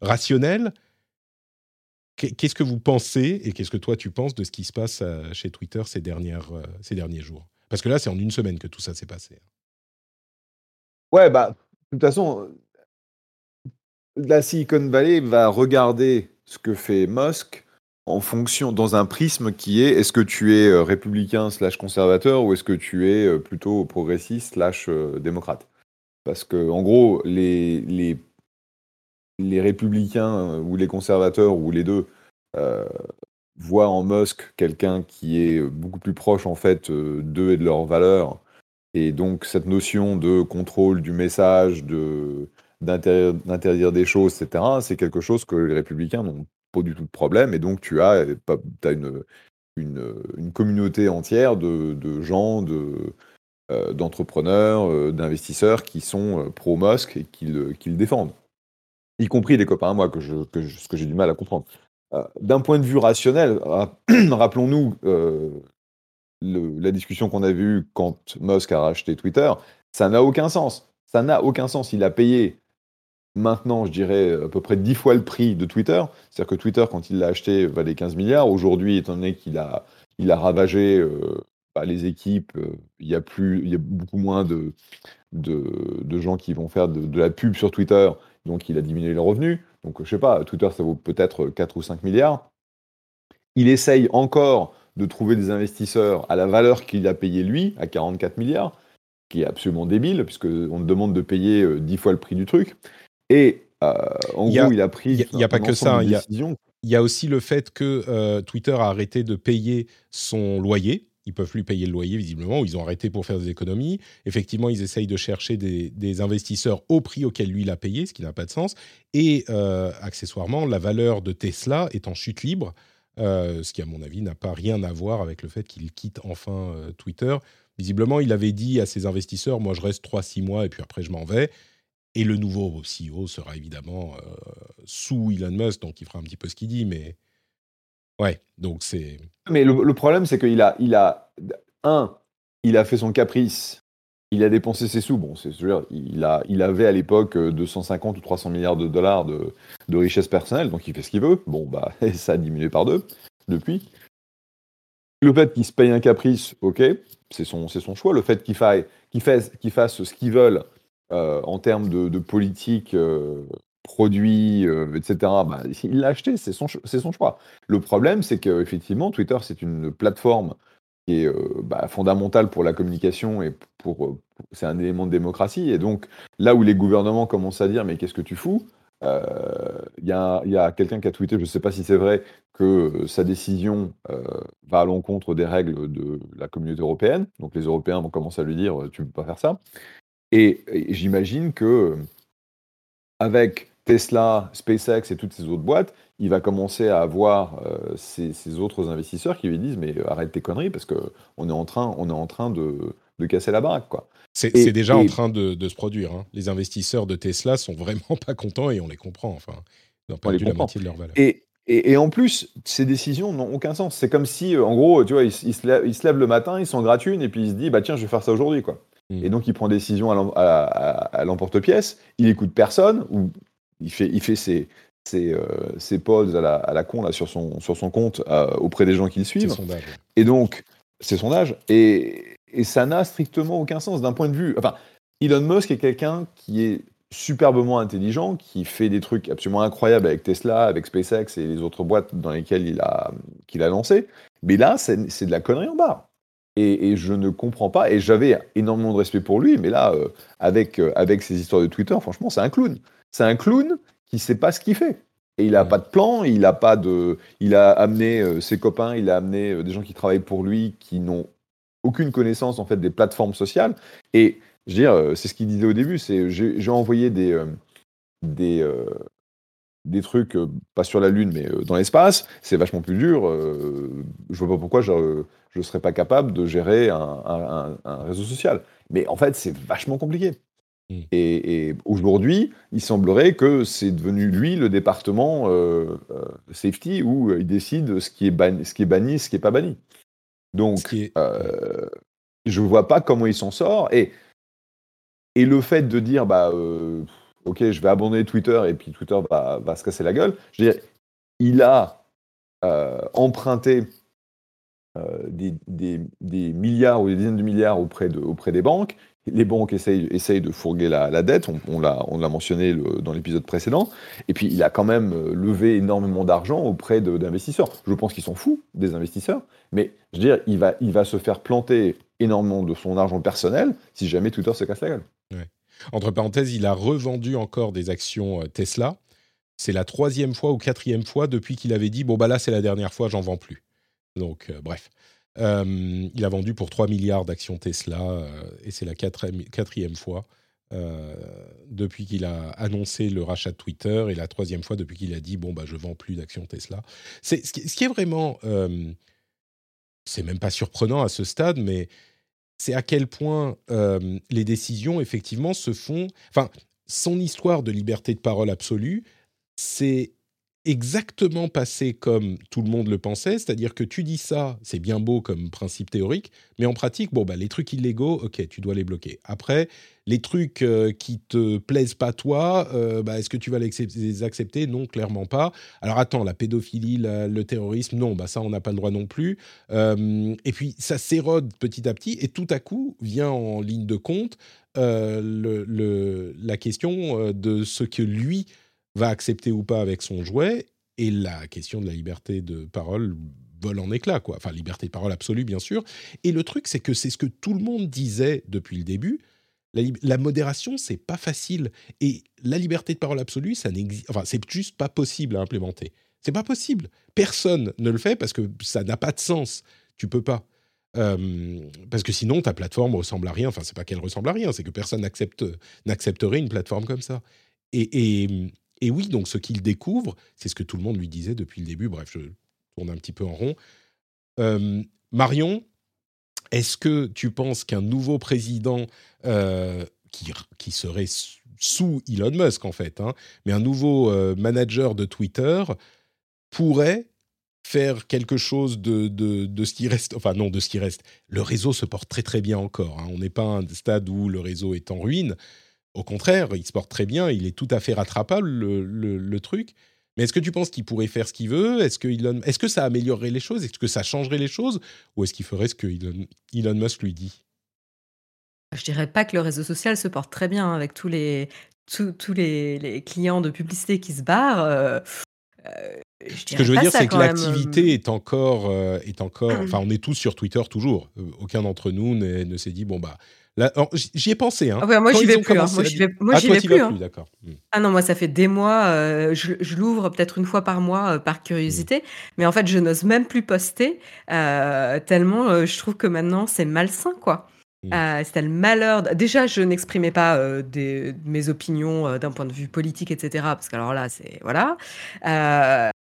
rationnelle. Qu'est-ce que vous pensez et qu'est-ce que toi tu penses de ce qui se passe chez Twitter ces, dernières, ces derniers jours? Parce que là, c'est en une semaine que tout ça s'est passé. Ouais, bah, de toute façon, la Silicon Valley va regarder ce que fait Musk en fonction, dans un prisme qui est est-ce que tu es euh, républicain slash conservateur ou est-ce que tu es euh, plutôt progressiste slash euh, démocrate? Parce que, en gros, les, les, les républicains ou les conservateurs ou les deux voient en Musk quelqu'un qui est beaucoup plus proche en fait d'eux et de leurs valeurs. Et donc cette notion de contrôle du message, de d'interdire des choses, etc., c'est quelque chose que les républicains n'ont pas du tout de problème. Et donc, tu as, as une, une, communauté entière de, gens, de, euh, d'entrepreneurs, euh, d'investisseurs qui sont euh, pro-Musk et qui le, qui le, défendent. Y compris des copains à moi, que je, que ce que j'ai du mal à comprendre. d'un point de vue rationnel, (clears throat) rappelons-nous la discussion qu'on avait eue quand Musk a racheté Twitter, ça n'a aucun sens. Ça n'a aucun sens. Il a payé maintenant, je dirais, à peu près 10 fois le prix de Twitter. C'est-à-dire que Twitter, quand il l'a acheté, valait 15 milliards. Aujourd'hui, étant donné qu'il a, il a ravagé euh, bah, les équipes, euh, il, y a plus, il y a beaucoup moins de, de, gens qui vont faire de, la pub sur Twitter. Donc, il a diminué les revenus. Donc, je sais pas, Twitter, ça vaut peut-être 4 ou 5 milliards. Il essaye encore de trouver des investisseurs à la valeur qu'il a payé lui, à 44 milliards, qui est absolument débile, puisqu'on demande de payer 10 euh, fois le prix du truc. Et euh, en gros, il a pris. Il n'y a, pas que ça. Il y, a aussi le fait que euh, Twitter a arrêté de payer son loyer. Ils peuvent plus payer le loyer visiblement, ou ils ont arrêté pour faire des économies. Effectivement, ils essayent de chercher des, investisseurs au prix auquel lui l'a payé, ce qui n'a pas de sens. Et euh, accessoirement, la valeur de Tesla est en chute libre, ce qui à mon avis n'a pas rien à voir avec le fait qu'il quitte enfin Twitter Visiblement, il avait dit à ses investisseurs, moi je reste 3-6 mois et puis après je m'en vais. Et le nouveau CEO sera évidemment euh, sous Elon Musk, donc il fera un petit peu ce qu'il dit, mais ouais, donc c'est. Mais le, problème, c'est qu'il a, il a, un, il a fait son caprice, il a dépensé ses sous. Bon, c'est sûr, il, a, il avait à l'époque 250 ou 300 milliards de dollars de, de richesse personnelle, donc il fait ce qu'il veut. Bon, bah, (laughs) ça a diminué par deux depuis. Le fait qu'il se paye un caprice, ok, c'est son, son choix. Le fait qu'il fasse, qu'il fasse ce qu'ils veulent euh, en termes de, politique, euh, produits, euh, etc., bah, il l'a acheté, c'est son, choix. Le problème, c'est qu'effectivement, Twitter, c'est une plateforme qui est bah, fondamentale pour la communication et pour, c'est un élément de démocratie. Et donc, là où les gouvernements commencent à dire, mais qu'est-ce que tu fous? Il y a, y a quelqu'un qui a tweeté, je ne sais pas si c'est vrai, que sa décision va à l'encontre des règles de la communauté européenne. Donc les Européens vont commencer à lui dire, tu ne peux pas faire ça. Et, j'imagine que avec Tesla, SpaceX et toutes ces autres boîtes, il va commencer à avoir euh, ces, autres investisseurs qui lui disent mais euh, arrête tes conneries parce qu'on est en train, on est en train de, de casser la baraque quoi. C'est déjà en train de, de se produire. Hein. Les investisseurs de Tesla sont vraiment (laughs) pas contents et on les comprend. Enfin, ils ont perdu la moitié de leur valeur. Et, et, en plus, ces décisions n'ont aucun sens. C'est comme si, euh, en gros, tu vois, il, se lève, il, se lève, le matin, il s'en gratune et puis il se dit bah tiens, je vais faire ça aujourd'hui quoi. Mm. Et donc, il prend décision à l'emporte-pièce, il écoute personne, ou il fait, il fait ses, ses, euh, pods à la, à la, con là, sur, son, sur son compte euh, auprès des gens qui le suivent. Et donc, c'est son âge. Et, et ça n'a strictement aucun sens d'un point de vue. Enfin, Elon Musk est quelqu'un qui est superbement intelligent, qui fait des trucs absolument incroyables avec Tesla, avec SpaceX et les autres boîtes dans lesquelles il a, qu'il a lancé. Mais là, c'est de la connerie en barre. Et, je ne comprends pas. Et j'avais énormément de respect pour lui, mais là, euh, avec, euh, avec ces histoires de Twitter, franchement, c'est un clown. C'est un clown qui ne sait pas ce qu'il fait. Et il n'a pas de plan, il a pas de, il a amené euh, ses copains, il a amené des gens qui travaillent pour lui, qui n'ont aucune connaissance en fait des plateformes sociales. Et je veux dire, c'est ce qu'il disait au début, c'est j'ai envoyé des, des, des trucs, pas sur la Lune, mais dans l'espace, c'est vachement plus dur. je vois pas pourquoi je ne serais pas capable de gérer un, réseau social. Mais en fait, c'est vachement compliqué. Mmh. Et, aujourd'hui, il semblerait que c'est devenu lui le département safety où il décide ce qui est, banni, ce qui est banni, ce qui n'est pas banni. Donc, je ne vois pas comment il s'en sort. Et, et le fait de dire, bah, ok, je vais abandonner Twitter et puis Twitter va, se casser la gueule. Je veux dire, il a euh, emprunté euh, des, milliards ou des dizaines de milliards auprès, auprès des banques. Les banques essayent, essayent de fourguer la, dette, on, on l'a mentionné dans l'épisode précédent. Et puis, il a quand même euh, levé énormément d'argent auprès d'investisseurs. Je pense qu'ils sont fous, des investisseurs, mais je veux dire, il va, il va se faire planter énormément de son argent personnel si jamais Twitter se casse la gueule. Entre parenthèses, il a revendu encore des actions euh, Tesla. C'est la troisième fois ou quatrième fois depuis qu'il avait dit bon bah là c'est la dernière fois, j'en vends plus. Donc euh, bref, euh, il a vendu pour 3 milliards d'actions Tesla et c'est la quatrième, fois depuis qu'il a annoncé le rachat de Twitter et la troisième fois depuis qu'il a dit bon bah je vends plus d'actions Tesla. C'est ce, qui est vraiment, c'est même pas surprenant à ce stade, mais c'est à quel point les décisions, effectivement, se font. Enfin, son histoire de liberté de parole absolue, c'est exactement passé comme tout le monde le pensait, c'est-à-dire que tu dis ça, c'est bien beau comme principe théorique, mais en pratique, bon, bah, les trucs illégaux, ok, tu dois les bloquer. Après, les trucs euh, qui te plaisent pas toi, euh, bah, est-ce que tu vas les accepter, Non, clairement pas. Alors attends, la pédophilie, le terrorisme, non, bah ça on n'a pas le droit non plus. Euh, et puis ça s'érode petit à petit, et tout à coup vient en ligne de compte le, la question de ce que lui va accepter ou pas avec son jouet, et la question de la liberté de parole vole en éclats, quoi. Enfin, liberté de parole absolue, bien sûr. Et le truc, c'est que c'est ce que tout le monde disait depuis le début. La, la modération, c'est pas facile. Et la liberté de parole absolue, ça n'existe. Enfin, c'est juste pas possible à implémenter. C'est pas possible. Personne ne le fait parce que ça n'a pas de sens. Tu peux pas. Parce que sinon, ta plateforme ressemble à rien. Enfin, c'est pas qu'elle ressemble à rien, c'est que personne n'accepterait une plateforme comme ça. Et, et oui, donc ce qu'il découvre, c'est ce que tout le monde lui disait depuis le début. Bref, je tourne un petit peu en rond. Marion, est-ce que tu penses qu'un nouveau président euh, qui, serait sous Elon Musk en fait, hein, mais un nouveau euh, manager de Twitter pourrait faire quelque chose de, de, ce qui reste, enfin non, de ce qui reste. Le réseau se porte très très bien encore. Hein. On n'est pas à un stade où le réseau est en ruine. Au contraire, il se porte très bien. Il est tout à fait rattrapable le, le truc. Mais est-ce que tu penses qu'il pourrait faire ce qu'il veut? Est-ce que, Elon... est que ça améliorerait les choses? Est-ce que ça changerait les choses? Ou est-ce qu'il ferait ce que Elon, Musk lui dit? Je dirais pas que le réseau social se porte très bien avec tous les, tous, les, clients de publicité qui se barrent. Euh, euh, ce que je veux dire, c'est que l'activité est encore, euh, est encore. Enfin, on est tous sur Twitter toujours. Aucun d'entre nous ne s'est dit bon bah J'y ai pensé. Hein. Ah moi, j'y vais plus. Hein. Moi, j'y vais, moi, ah, vais plus. Hein. D'accord. Hmm. Ah non, moi, ça fait des mois. Euh, je, l'ouvre peut-être une fois par mois euh, par curiosité. Hmm. Mais en fait, je n'ose même plus poster euh, tellement je trouve que maintenant, c'est malsain, quoi. Hmm. C'était le malheur. Déjà, je n'exprimais pas des, mes opinions d'un point de vue politique, etc. Parce que alors là, c'est voilà.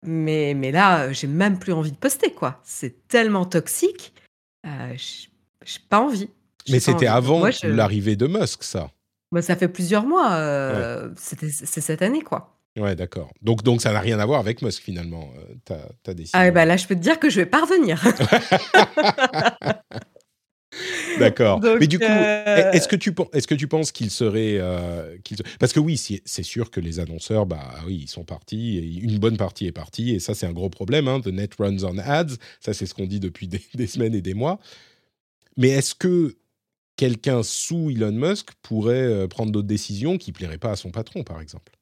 mais, mais là, j'ai même plus envie de poster, quoi. C'est tellement toxique. j'ai pas envie. Mais c'était avant l'arrivée de Musk, ça. Bah, ça fait plusieurs mois. Euh, C'est cette année, quoi. Ouais, d'accord. Donc, donc ça n'a rien à voir avec Musk, finalement, euh, ta, décision. Ah, bah là, je peux te dire que je vais pas revenir. (laughs) D'accord. Mais du coup, euh, est-ce que tu, est que tu penses qu'il serait... Euh, Parce que oui, c'est sûr que les annonceurs, bah oui, ils sont partis, et une bonne partie est partie, et ça c'est un gros problème, hein, the net runs on ads, ça c'est ce qu'on dit depuis des, semaines et des mois. Mais est-ce que quelqu'un sous Elon Musk pourrait euh, prendre d'autres décisions qui plairaient pas à son patron, par exemple.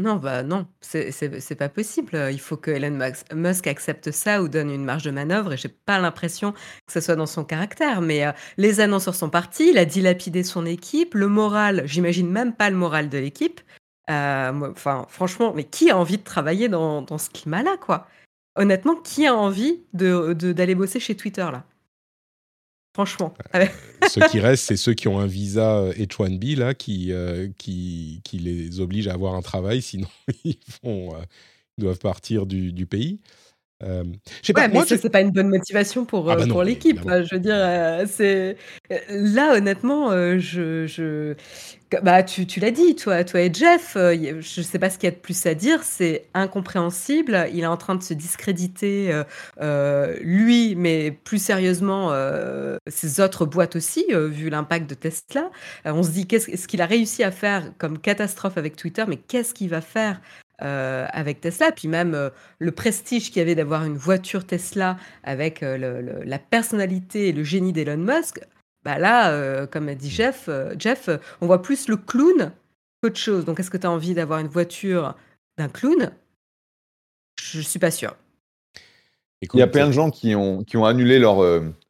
Non, bah non, c'est pas possible. Il faut que Elon Musk accepte ça ou donne une marge de manœuvre. Et j'ai pas l'impression que ce soit dans son caractère. Mais euh, les annonceurs sont partis. Il a dilapidé son équipe. Le moral, j'imagine même pas le moral de l'équipe. Euh, enfin, franchement, mais qui a envie de travailler dans, ce climat-là, quoi? Honnêtement, qui a envie d'aller bosser chez Twitter là? Franchement. Euh, (laughs) ceux qui restent, c'est ceux qui ont un visa H1B là, qui, euh, qui, qui, les oblige à avoir un travail, sinon (laughs) ils, font, euh, doivent partir du, du pays. Euh, ouais, mais ça, c'est pas une bonne motivation pour, ah bah pour l'équipe. Je veux dire, c'est là, honnêtement, je, je... Bah, tu, tu l'as dit, toi, toi et Jeff, je sais pas ce qu'il y a de plus à dire, c'est incompréhensible. Il est en train de se discréditer, lui, mais plus sérieusement, ses autres boîtes aussi, vu l'impact de Tesla. on se dit, qu'est-ce qu'il a réussi à faire comme catastrophe avec Twitter, mais qu'est-ce qu'il va faire euh, avec Tesla, puis même euh, le prestige qu'il y avait d'avoir une voiture Tesla avec euh, la personnalité et le génie d'Elon Musk, bah là, comme a dit Jeff, Jeff, on voit plus le clown qu'autre chose. Donc, est-ce que tu as envie d'avoir une voiture d'un clown? Je suis pas sûr. Il y a plein de gens qui ont, qui ont annulé leur,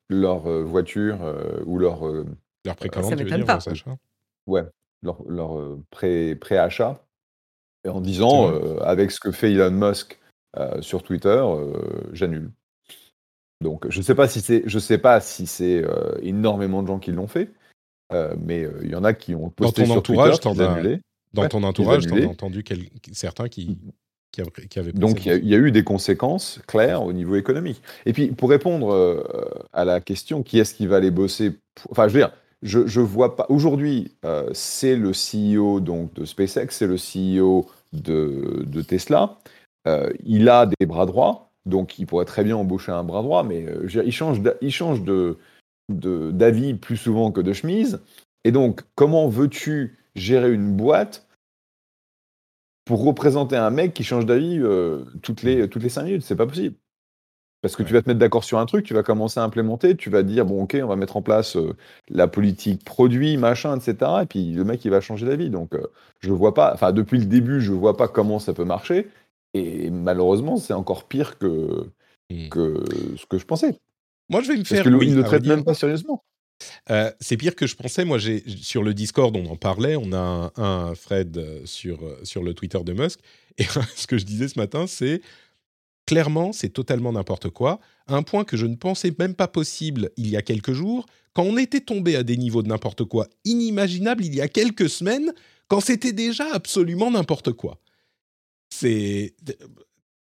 leur voiture ou leur... leur précommande, tu veux dire, Ouais, leur, leur pré-achat en disant, euh, avec ce que fait Elon Musk euh, sur Twitter, euh, j'annule. Donc je ne sais pas si c'est, je sais pas si c'est énormément de gens qui l'ont fait, mais il y en a qui ont posté sur Twitter annulé. Dans ton entourage, tu as entendu certains qui, qui, avaient Donc il y, a eu des conséquences claires au niveau économique. Et puis pour répondre à la question, qui est-ce qui va aller bosser Enfin, je veux dire, je, vois pas. Aujourd'hui, euh, c'est le CEO donc de SpaceX, c'est le CEO de, Tesla. Euh, il a des bras droits, donc il pourrait très bien embaucher un bras droit, mais euh, il change, il change de, d'avis plus souvent que de chemise. Et donc, comment veux-tu gérer une boîte pour représenter un mec qui change d'avis toutes les toutes les cinq minutes? C'est pas possible. Parce que tu vas te mettre d'accord sur un truc, tu vas commencer à implémenter, tu vas dire, bon, ok, on va mettre en place euh, la politique produit, machin, etc. Et puis le mec, il va changer d'avis. Donc, je euh, je vois pas, enfin, depuis le début, je vois pas comment ça peut marcher. Et malheureusement, c'est encore pire que, mmh. que ce que je pensais. Moi, je vais me faire. Parce que oui, ne le traite même pas sérieusement. Euh, c'est pire que je pensais. Moi, j'ai sur le Discord, on en parlait. On a un, un Fred sur, sur le Twitter de Musk. Et (laughs) ce que je disais ce matin, c'est Clairement, c'est totalement n'importe quoi, un point que je ne pensais même pas possible il y a quelques jours, quand on était tombé à des niveaux de n'importe quoi inimaginables il y a quelques semaines, quand c'était déjà absolument n'importe quoi. C'est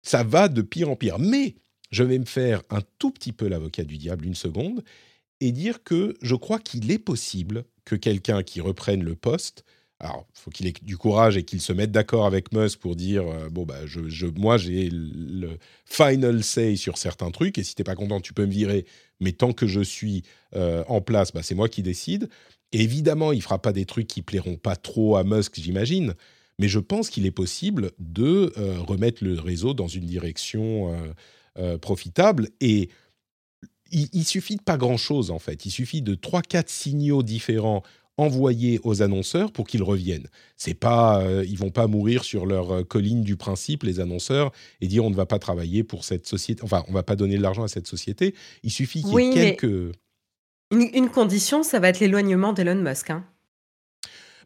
ça va de pire en pire. Mais je vais me faire un tout petit peu l'avocat du diable une seconde et dire que je crois qu'il est possible que quelqu'un qui reprenne le poste alors, faut qu'il ait du courage et qu'il se mette d'accord avec Musk pour dire euh, bon bah je, moi j'ai le final say sur certains trucs et si t'es pas content tu peux me virer mais tant que je suis euh, en place bah, c'est moi qui décide. évidemment il fera pas des trucs qui plairont pas trop à Musk j'imagine mais je pense qu'il est possible de euh, remettre le réseau dans une direction profitable et il, il, suffit de pas grand chose en fait il suffit de trois quatre signaux différents envoyer aux annonceurs pour qu'ils reviennent. C'est pas, euh, ils vont pas mourir sur leur euh, colline du principe, les annonceurs, et dire on ne va pas travailler pour cette société. Enfin, on va pas donner de l'argent à cette société. Il suffit qu'il y ait quelques. Une, condition, ça va être l'éloignement d'Elon Musk. Hein.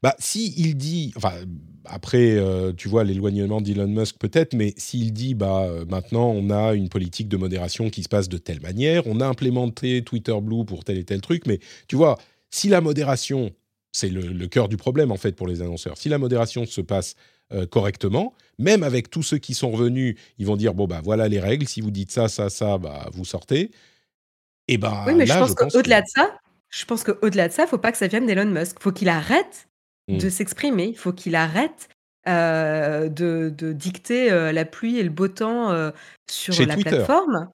Bah, si il dit, enfin, après, euh, tu vois, l'éloignement d'Elon Musk peut-être, mais s'il dit, bah, maintenant, on a une politique de modération qui se passe de telle manière, on a implémenté Twitter Blue pour tel et tel truc, mais tu vois, si la modération c'est le, cœur du problème en fait pour les annonceurs. Si la modération se passe euh, correctement, même avec tous ceux qui sont revenus, ils vont dire bon bah voilà les règles. Si vous dites ça, ça, ça, bah vous sortez. Et ben oui, mais je pense qu'au-delà de ça, je pense qu'au-delà de ça, faut pas que ça vienne d'Elon Musk. Faut qu'il arrête mmh. de s'exprimer. Il faut qu'il arrête euh, de, dicter euh, la pluie et le beau temps sur la plateforme.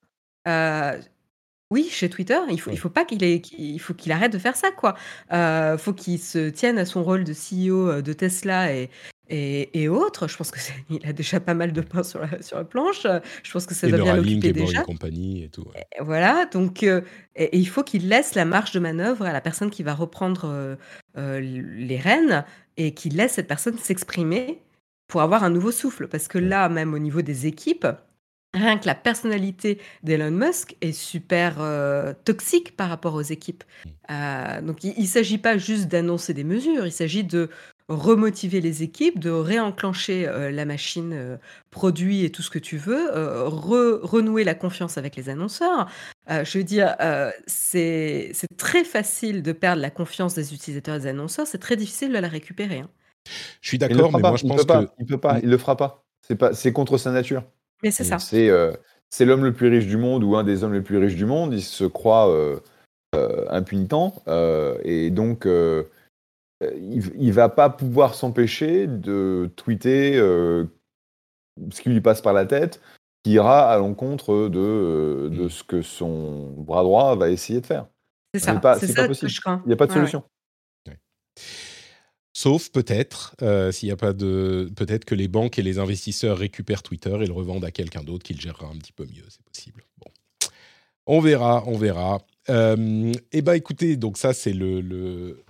Oui, chez Twitter, il faut, il faut pas qu'il il faut qu'il arrête de faire ça, quoi. Euh, faut qu'il se tienne à son rôle de CEO euh, de Tesla et, et, et autres. Je pense que il a déjà pas mal de pain sur la, sur la planche. Je pense que ça doit bien l'occuper déjà. compagnie et tout. voilà, donc euh, et, il faut qu'il laisse la marge de manœuvre à la personne qui va reprendre euh, les rênes et qu'il laisse cette personne s'exprimer pour avoir un nouveau souffle. Parce que là, même au niveau des équipes, Rien que la personnalité d'Elon Musk est super euh, toxique par rapport aux équipes. Mm. Euh, donc il ne s'agit pas juste d'annoncer des mesures, il s'agit de remotiver les équipes, de réenclencher euh, la machine produit et tout ce que tu veux, renouer la confiance avec les annonceurs. je veux dire, c'est très facile de perdre la confiance des utilisateurs et des annonceurs, c'est très difficile de la récupérer. Hein. Je suis d'accord, mais moi je pense que... Il peut pas, il le fera pas. C'est contre sa nature. Mais c'est ça. Euh, c'est l'homme le plus riche du monde ou un des hommes les plus riches du monde. Il se croit euh, euh, impunitant. et donc, il ne va pas pouvoir s'empêcher de tweeter ce qui lui passe par la tête, qui ira à l'encontre de, de mm. ce que son bras droit va essayer de faire. C'est ça. C'est pas, pas possible. Il n'y a pas de solution. Sauf peut-être, euh, s'il a pas de, peut-être que les banques et les investisseurs récupèrent Twitter et le revendent à quelqu'un d'autre qui le gérera un petit peu mieux, c'est possible. Bon, on verra, on verra. Euh, eh ben, écoutez, donc ça c'est le, le,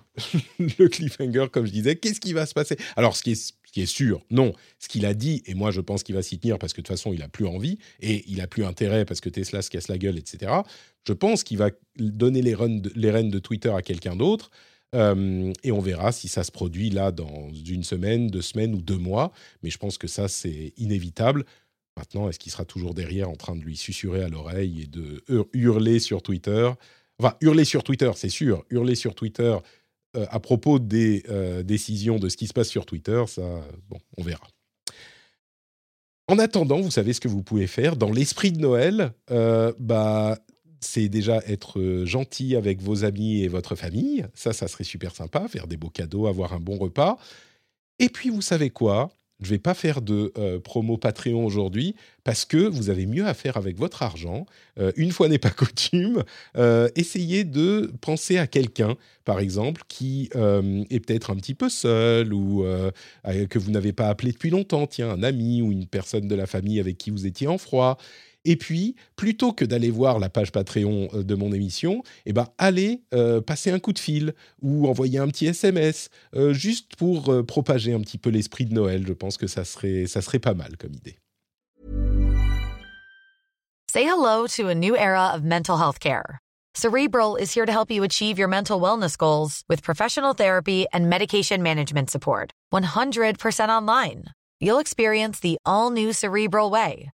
(laughs) cliffhanger, comme je disais. Qu'est-ce qui va se passer? Alors, ce qui est ce qui est sûr, non. Ce qu'il a dit, et moi je pense qu'il va s'y tenir parce que de toute façon il a plus envie et il a plus intérêt parce que Tesla se casse la gueule, etc. Je pense qu'il va donner les, les rênes de Twitter à quelqu'un d'autre euh, et on verra si ça se produit là dans une semaine, deux semaines ou deux mois. Mais je pense que ça, c'est inévitable. Maintenant, est-ce qu'il sera toujours derrière en train de lui susurrer à l'oreille et de hurler sur Twitter? Enfin, hurler sur Twitter, c'est sûr. Hurler sur Twitter euh, à propos des euh, décisions de ce qui se passe sur Twitter, ça, bon, on verra. En attendant, vous savez ce que vous pouvez faire. Dans l'esprit de Noël, bah, c'est déjà être euh, gentil avec vos amis et votre famille. Ça, ça serait super sympa, faire des beaux cadeaux, avoir un bon repas. Et puis, vous savez quoi? Je ne vais pas faire de euh, promo Patreon aujourd'hui parce que vous avez mieux à faire avec votre argent. Euh, une fois n'est pas (laughs) coutume, essayez de penser à quelqu'un, par exemple, qui est peut-être un petit peu seul ou que vous n'avez pas appelé depuis longtemps. Tiens, un ami ou une personne de la famille avec qui vous étiez en froid. Et puis, plutôt que d'aller voir la page Patreon euh, de mon émission, eh ben, allez euh, passer un coup de fil ou envoyer un petit SMS, euh, juste pour propager un petit peu l'esprit de Noël. Je pense que ça serait, ça serait pas mal comme idée. Say hello to a new era of mental health care. Cerebral is here to help you achieve your mental wellness goals with professional therapy and medication management support. 100% online. You'll experience the all new Cerebral Way,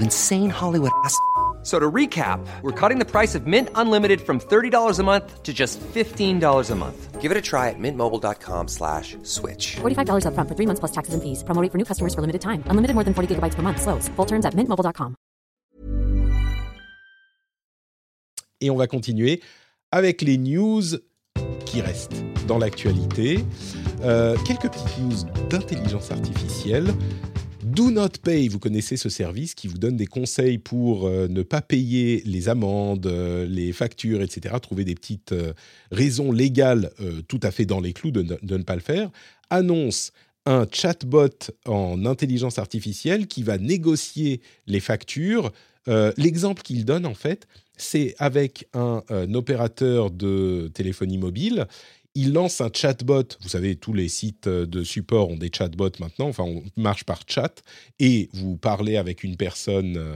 insane Hollywood ass? So to recap, we're cutting the price of Mint Unlimited from $30 a month to just $15 a month. Give it a try at mintmobile.com slash switch. $45 up front for three months plus taxes and fees. Promo for new customers for limited time. Unlimited more than 40 gigabytes per month. Slows. Full terms at mintmobile.com. Et on va continuer avec les news qui restent dans l'actualité. Euh, quelques petites news d'intelligence artificielle. Do Not Pay, vous connaissez ce service qui vous donne des conseils pour euh, ne pas payer les amendes, euh, les factures, etc. Trouver des petites euh, raisons légales tout à fait dans les clous de, de, ne pas le faire. Annonce un chatbot en intelligence artificielle qui va négocier les factures. L'exemple qu'il donne, en fait, c'est avec un, un opérateur de téléphonie mobile il lance un chatbot. Vous savez, tous les sites de support ont des chatbots maintenant. Enfin, on marche par chat et vous parlez avec une personne. Euh,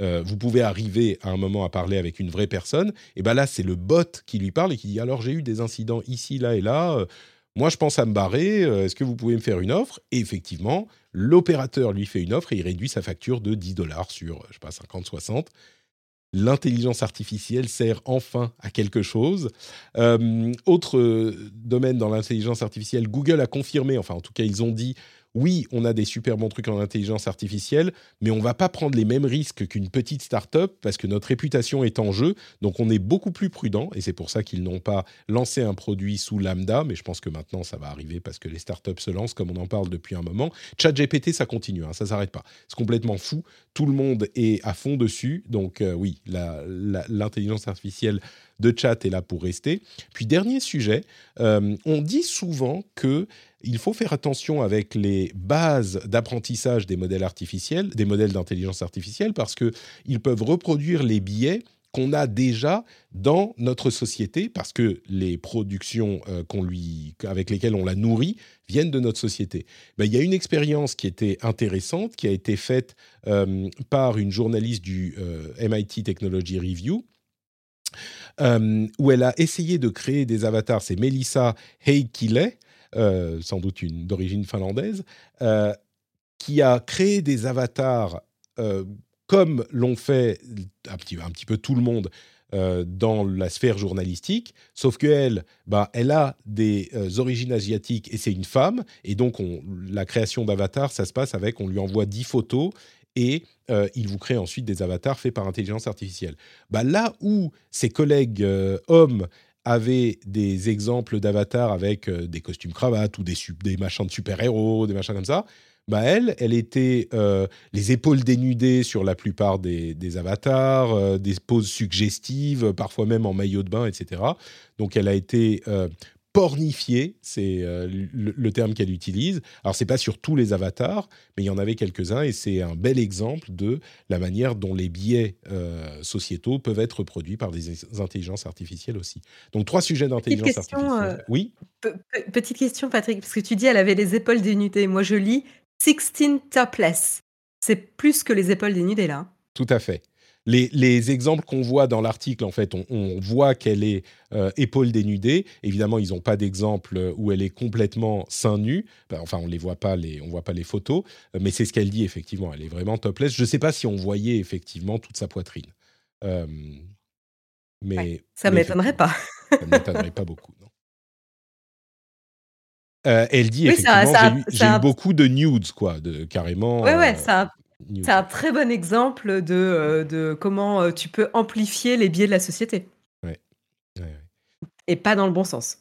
euh, vous pouvez arriver à un moment à parler avec une vraie personne. Et ben là, c'est le bot qui lui parle et qui dit alors j'ai eu des incidents ici, là et là. Euh, moi, je pense à me barrer. Est-ce que vous pouvez me faire une offre? Et effectivement, l'opérateur lui fait une offre et il réduit sa facture de 10 dollars sur, je sais pas, 50, 60 l'intelligence artificielle sert enfin à quelque chose. Euh, autre domaine dans l'intelligence artificielle, Google a confirmé, enfin en tout cas ils ont dit oui, on a des super bons trucs en intelligence artificielle, mais on va pas prendre les mêmes risques qu'une petite start-up parce que notre réputation est en jeu. Donc on est beaucoup plus prudent et c'est pour ça qu'ils n'ont pas lancé un produit sous lambda, mais je pense que maintenant ça va arriver parce que les start-up se lancent comme on en parle depuis un moment. ChatGPT, ça continue, hein, ça s'arrête pas. C'est complètement fou. Tout le monde est à fond dessus. Donc euh, oui, l'intelligence artificielle de chat est là pour rester. Puis dernier sujet, euh, on dit souvent que il faut faire attention avec les bases d'apprentissage des modèles artificiels, des modèles d'intelligence artificielle, parce que ils peuvent reproduire les biais qu'on a déjà dans notre société, parce que les productions euh, qu'on lui, avec lesquelles on la nourrit viennent de notre société. Ben, il y a une expérience qui était intéressante, qui a été faite euh, par une journaliste du MIT Technology Review, euh, où elle a essayé de créer des avatars. C'est Melissa Heikile, euh, sans doute une d'origine finlandaise, euh, qui a créé des avatars comme l'ont fait un petit, un petit, peu tout le monde dans la sphère journalistique, sauf qu'elle, bah, elle a des origines asiatiques et c'est une femme, et donc on, la création d'avatars, ça se passe avec, on lui envoie 10 photos et euh, il vous crée ensuite des avatars faits par intelligence artificielle. Bah, là où ses collègues euh, hommes avaient des exemples d'avatars avec euh, des costumes cravates ou des, des machins de super-héros, des machins comme ça, bah elle, elle était les épaules dénudées sur la plupart des, des avatars, des poses suggestives, parfois même en maillot de bain, etc. Donc elle a été pornifié, c'est euh, le, terme qu'elle utilise. Alors c'est pas sur tous les avatars, mais il y en avait quelques-uns et c'est un bel exemple de la manière dont les biais euh, sociétaux peuvent être produits par des intelligences artificielles aussi. Donc trois sujets d'intelligence artificielle. Euh, oui. Petite question Patrick, parce que tu dis elle avait les épaules dénudées. Moi je lis 16 topless. C'est plus que les épaules dénudées là. Tout à fait les, exemples qu'on voit dans l'article, en fait, on, voit qu'elle est euh, épaule dénudée. Évidemment, ils n'ont pas d'exemple où elle est complètement seins nus. Ben, enfin, on les voit pas, les, on voit pas les photos, mais c'est ce qu'elle dit effectivement. Elle est vraiment topless. Je ne sais pas si on voyait effectivement toute sa poitrine. Euh, mais ça ne m'étonnerait pas. ça m'étonnerait pas beaucoup. Non. Euh, elle dit effectivement, j'ai eu, beaucoup de nudes, quoi, de, carrément. Ouais, ouais, ça, c'est un très bon exemple de, euh, de comment euh, tu peux amplifier les biais de la société. Ouais. Et pas dans le bon sens.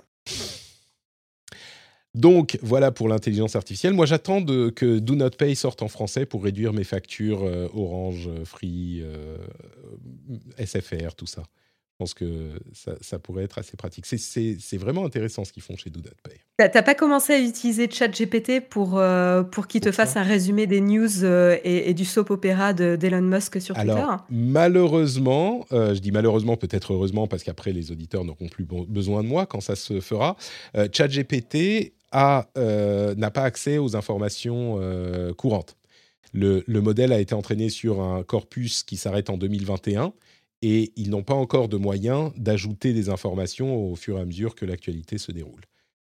Donc voilà pour l'intelligence artificielle. Moi j'attends que Do Not Pay sorte en français pour réduire mes factures euh, Orange, Free, SFR, tout ça. Je pense que ça, pourrait être assez pratique. C'est vraiment intéressant ce qu'ils font chez DoDotPay. T'as pas commencé à utiliser ChatGPT pour, euh, pour qu'il te fasse un résumé des news euh, et, du soap opéra d'Elon Musk sur Twitter Alors, malheureusement, euh, je dis malheureusement, peut-être heureusement, parce qu'après les auditeurs n'auront plus besoin de moi quand ça se fera. ChatGPT n'a pas accès aux informations courantes. Le, le, modèle a été entraîné sur un corpus qui s'arrête en 2021 et ils n'ont pas encore de moyens d'ajouter des informations au fur et à mesure que l'actualité se déroule.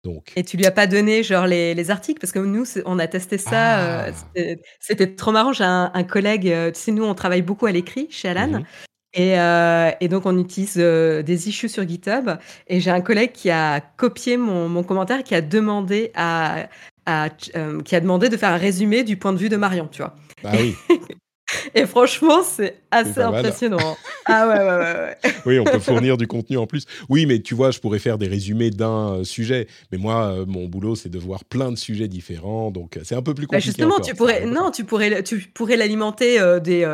Donc... Et tu lui as pas donné genre les, les articles? Parce que nous on a testé ça, euh, ah. c'était trop marrant. J'ai un, collègue, euh, tu sais nous on travaille beaucoup à l'écrit chez Alan. Mhm. Et, euh, et, donc, on utilise des issues sur GitHub. Et j'ai un collègue qui a copié mon, mon commentaire, qui a demandé à, à qui a demandé de faire un résumé du point de vue de Marion, tu vois. Bah oui. (laughs) (laughs) Et franchement, c'est assez impressionnant. (laughs) ah ouais, ouais, ouais, oui, on peut fournir du contenu en plus. Oui, mais tu vois, je pourrais faire des résumés d'un euh, sujet. Mais moi, euh, mon boulot, c'est de voir plein de sujets différents. Donc, c'est un peu plus bah, compliqué. justement, tu pourrais, non, tu pourrais, tu pourrais l'alimenter euh, des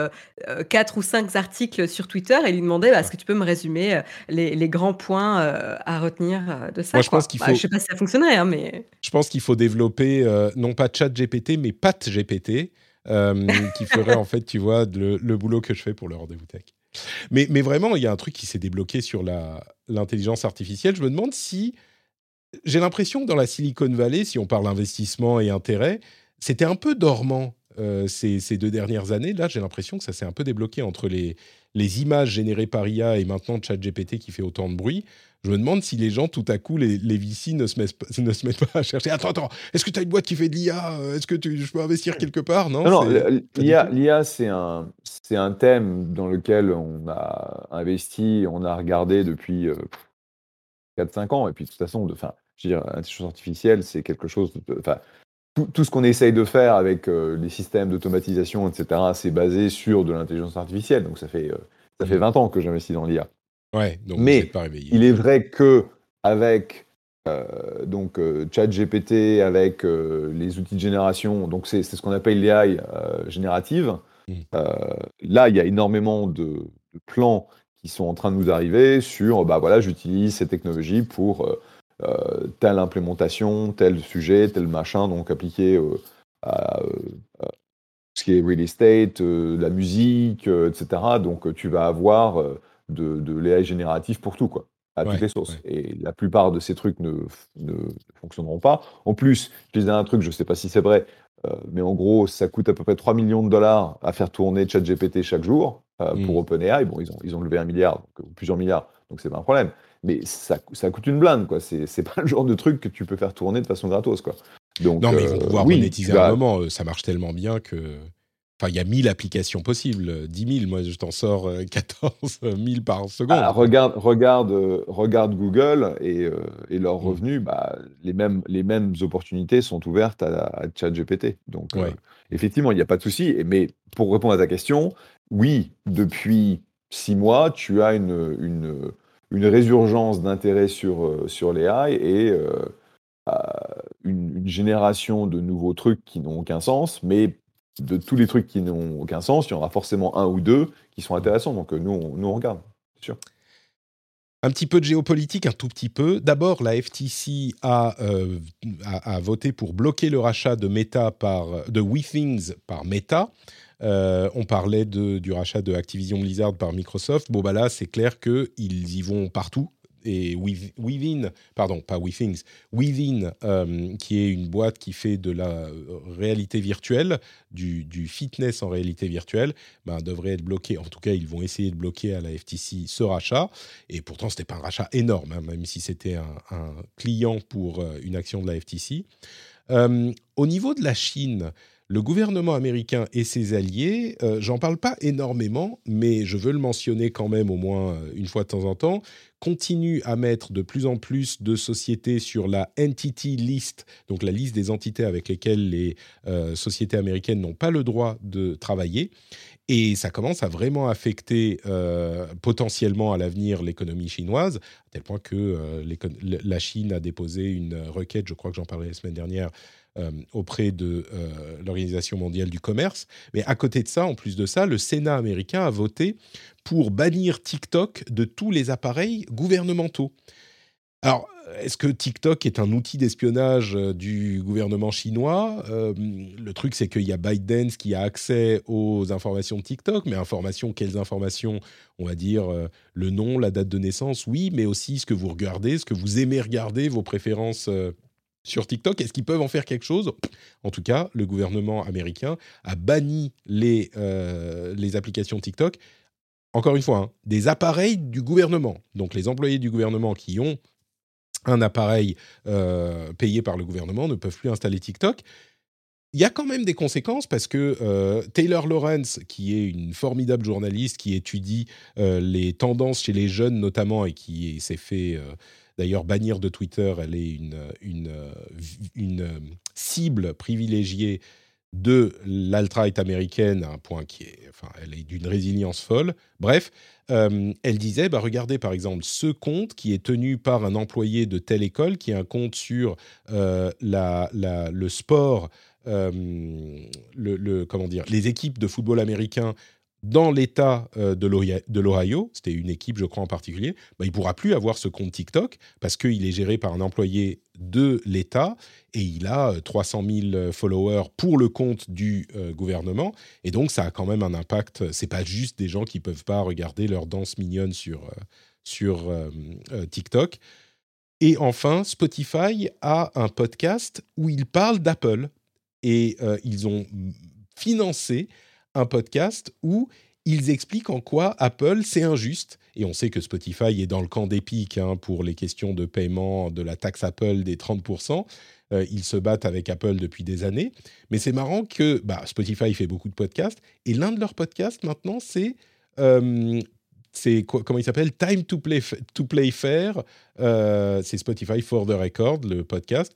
quatre ou cinq articles sur Twitter et lui demander bah, est-ce que tu peux me résumer les, les grands points à retenir de ça Moi, je pense qu'il bah, faut. je sais pas si ça fonctionnerait, hein, mais. Je pense qu'il faut développer non pas ChatGPT, mais PatGPT euh, qui ferait en fait, tu vois, le, boulot que je fais pour le rendez-vous tech. Mais, mais vraiment, il y a un truc qui s'est débloqué sur l'intelligence artificielle. Je me demande si j'ai l'impression que dans la Silicon Valley, si on parle investissement et intérêt, c'était un peu dormant euh, ces, ces, deux dernières années. Là, j'ai l'impression que ça s'est un peu débloqué entre les, les images générées par IA et maintenant ChatGPT qui fait autant de bruit je me demande si les gens, tout à coup, les, les VC ne se, mettent, ne se mettent pas à chercher. Attends, attends, est-ce que tu as une boîte qui fait de l'IA Est-ce que tu, je peux investir quelque part? Non, non, l'IA, c'est un, un thème dans lequel on a investi, on a regardé depuis 4-5 euh, ans. Et puis, de toute façon, de, je veux dire, l'intelligence artificielle, c'est quelque chose. Enfin, tout, ce qu'on essaye de faire avec euh, les systèmes d'automatisation, etc., c'est basé sur de l'intelligence artificielle. Donc, ça fait, euh, ça fait 20 mmh. ans que j'investis dans l'IA. Mais il est vrai que avec euh, donc euh, ChatGPT, avec euh, les outils de génération, donc c'est ce qu'on appelle l'AI générative. Mmh. là, il y a énormément de, plans qui sont en train de nous arriver sur, bah voilà, j'utilise ces technologies pour telle implémentation, tel sujet, tel machin, donc appliqué à, ce qui est real estate, la musique, etc. Donc tu vas avoir de, de l'AI génératif pour tout, quoi, à toutes les sources. Et la plupart de ces trucs ne, ne, fonctionneront pas. En plus, je disais un truc, je ne sais pas si c'est vrai, euh, mais en gros, ça coûte à peu près 3 millions de dollars à faire tourner ChatGPT chaque jour euh, pour mmh. OpenAI. Bon, ils ont, ils ont levé un milliard, donc, euh, plusieurs milliards, donc c'est pas un problème. Mais ça, ça coûte une blinde, quoi. C'est (laughs) pas le genre de truc que tu peux faire tourner de façon gratos, quoi. Donc, non, mais ils vont pouvoir monétiser un moment. Ça marche tellement bien que. Enfin, il y a 1000 applications possibles, 10 000. Moi, je t'en sors 14 euh, (laughs) 000 par seconde. Ah, regarde, regarde, euh, regarde Google et, euh, et leurs mmh. revenus. Bah, les, mêmes, les mêmes opportunités sont ouvertes à, ChatGPT. Donc, effectivement, il n'y a pas de souci. Mais pour répondre à ta question, oui, depuis six mois, tu as une, une, une résurgence d'intérêt sur, sur les AI et une, une génération de nouveaux trucs qui n'ont aucun sens, mais de tous les trucs qui n'ont aucun sens, il y en aura forcément un ou deux qui sont intéressants. Donc euh, nous, on, nous, on regarde, sûr. Un petit peu de géopolitique, un tout petit peu. D'abord, la FTC euh, a, a, voté pour bloquer le rachat de Meta par de WeThings par Meta. Euh, on parlait de, du rachat de Activision Blizzard par Microsoft. Bon, bah là, c'est clair qu'ils y vont partout et Within, pardon, pas WeThings, Within, euh, qui est une boîte qui fait de la euh, réalité virtuelle, du, fitness en réalité virtuelle, ben, devrait être bloqué. En tout cas, ils vont essayer de bloquer à la FTC ce rachat. Et pourtant, ce n'était pas un rachat énorme, hein, même si c'était un, client pour euh, une action de la FTC. au niveau de la Chine, le gouvernement américain et ses alliés, j'en parle pas énormément, mais je veux le mentionner quand même au moins une fois de temps en temps, continue à mettre de plus en plus de sociétés sur la Entity List, donc la liste des entités avec lesquelles les euh, sociétés américaines n'ont pas le droit de travailler. Et ça commence à vraiment affecter euh, potentiellement à l'avenir l'économie chinoise, à tel point que euh, la Chine a déposé une requête, je crois que j'en parlais la semaine dernière, auprès de l'Organisation mondiale du commerce. Mais à côté de ça, en plus de ça, le Sénat américain a voté pour bannir TikTok de tous les appareils gouvernementaux. Alors, est-ce que TikTok est un outil d'espionnage euh, du gouvernement chinois? Euh, Le truc, c'est qu'il y a ByteDance qui a accès aux informations de TikTok, mais informations, quelles informations? On va dire euh, le nom, la date de naissance, oui, mais aussi ce que vous regardez, ce que vous aimez regarder, vos préférences sur TikTok. Est-ce qu'ils peuvent en faire quelque chose? En tout cas, le gouvernement américain a banni les, les applications TikTok. Encore une fois, hein, des appareils du gouvernement. Donc les employés du gouvernement qui ont un appareil euh, payé par le gouvernement ne peuvent plus installer TikTok. Il y a quand même des conséquences parce que euh, Taylor Lawrence, qui est une formidable journaliste qui étudie euh, les tendances chez les jeunes notamment et qui s'est fait d'ailleurs bannir de Twitter, elle est une, une, une cible privilégiée de l'alt-right américaine, un point qui est, enfin, elle est d'une résilience folle. Bref, euh, elle disait, bah, regardez par exemple ce compte qui est tenu par un employé de telle école, qui est un compte sur euh, la, le sport, euh, le, comment dire, les équipes de football américain dans l'État euh, de l'Ohio, c'était une équipe, je crois en particulier, bah, il ne pourra plus avoir ce compte TikTok parce qu'il est géré par un employé de l'État et il a 300 euh, 000 followers pour le compte du euh, gouvernement. Et donc, ça a quand même un impact. C'est pas juste des gens qui peuvent pas regarder leur danse mignonne sur, sur TikTok. Et enfin, Spotify a un podcast où ils parlent d'Apple et ils ont financé un podcast où ils expliquent en quoi Apple, c'est injuste. Et on sait que Spotify est dans le camp d'Epic hein, pour les questions de paiement de la taxe Apple des 30%. Euh, ils se battent avec Apple depuis des années. Mais c'est marrant que bah, Spotify fait beaucoup de podcasts. Et l'un de leurs podcasts maintenant, c'est... Euh, c'est comment il s'appelle? Time to Play, to play Fair. Euh, c'est Spotify for the Record, le podcast.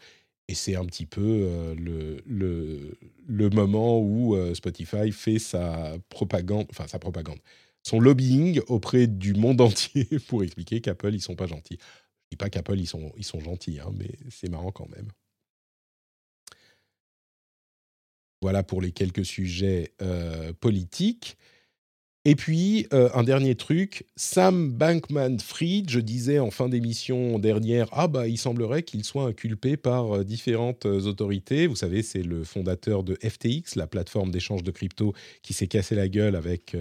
Et c'est un petit peu euh, le, le, moment où euh, Spotify fait sa propagande, enfin sa propagande, son lobbying auprès du monde (laughs) entier pour expliquer qu'Apple, ils sont pas gentils. Je dis pas qu'Apple, ils sont, ils sont gentils, hein, mais c'est marrant quand même. Voilà pour les quelques sujets euh, politiques. Et puis, euh, un dernier truc, Sam Bankman-Fried, je disais en fin d'émission dernière, ah bah il semblerait qu'il soit inculpé par euh, différentes euh, autorités. Vous savez, c'est le fondateur de FTX, la plateforme d'échange de crypto qui s'est cassé la gueule avec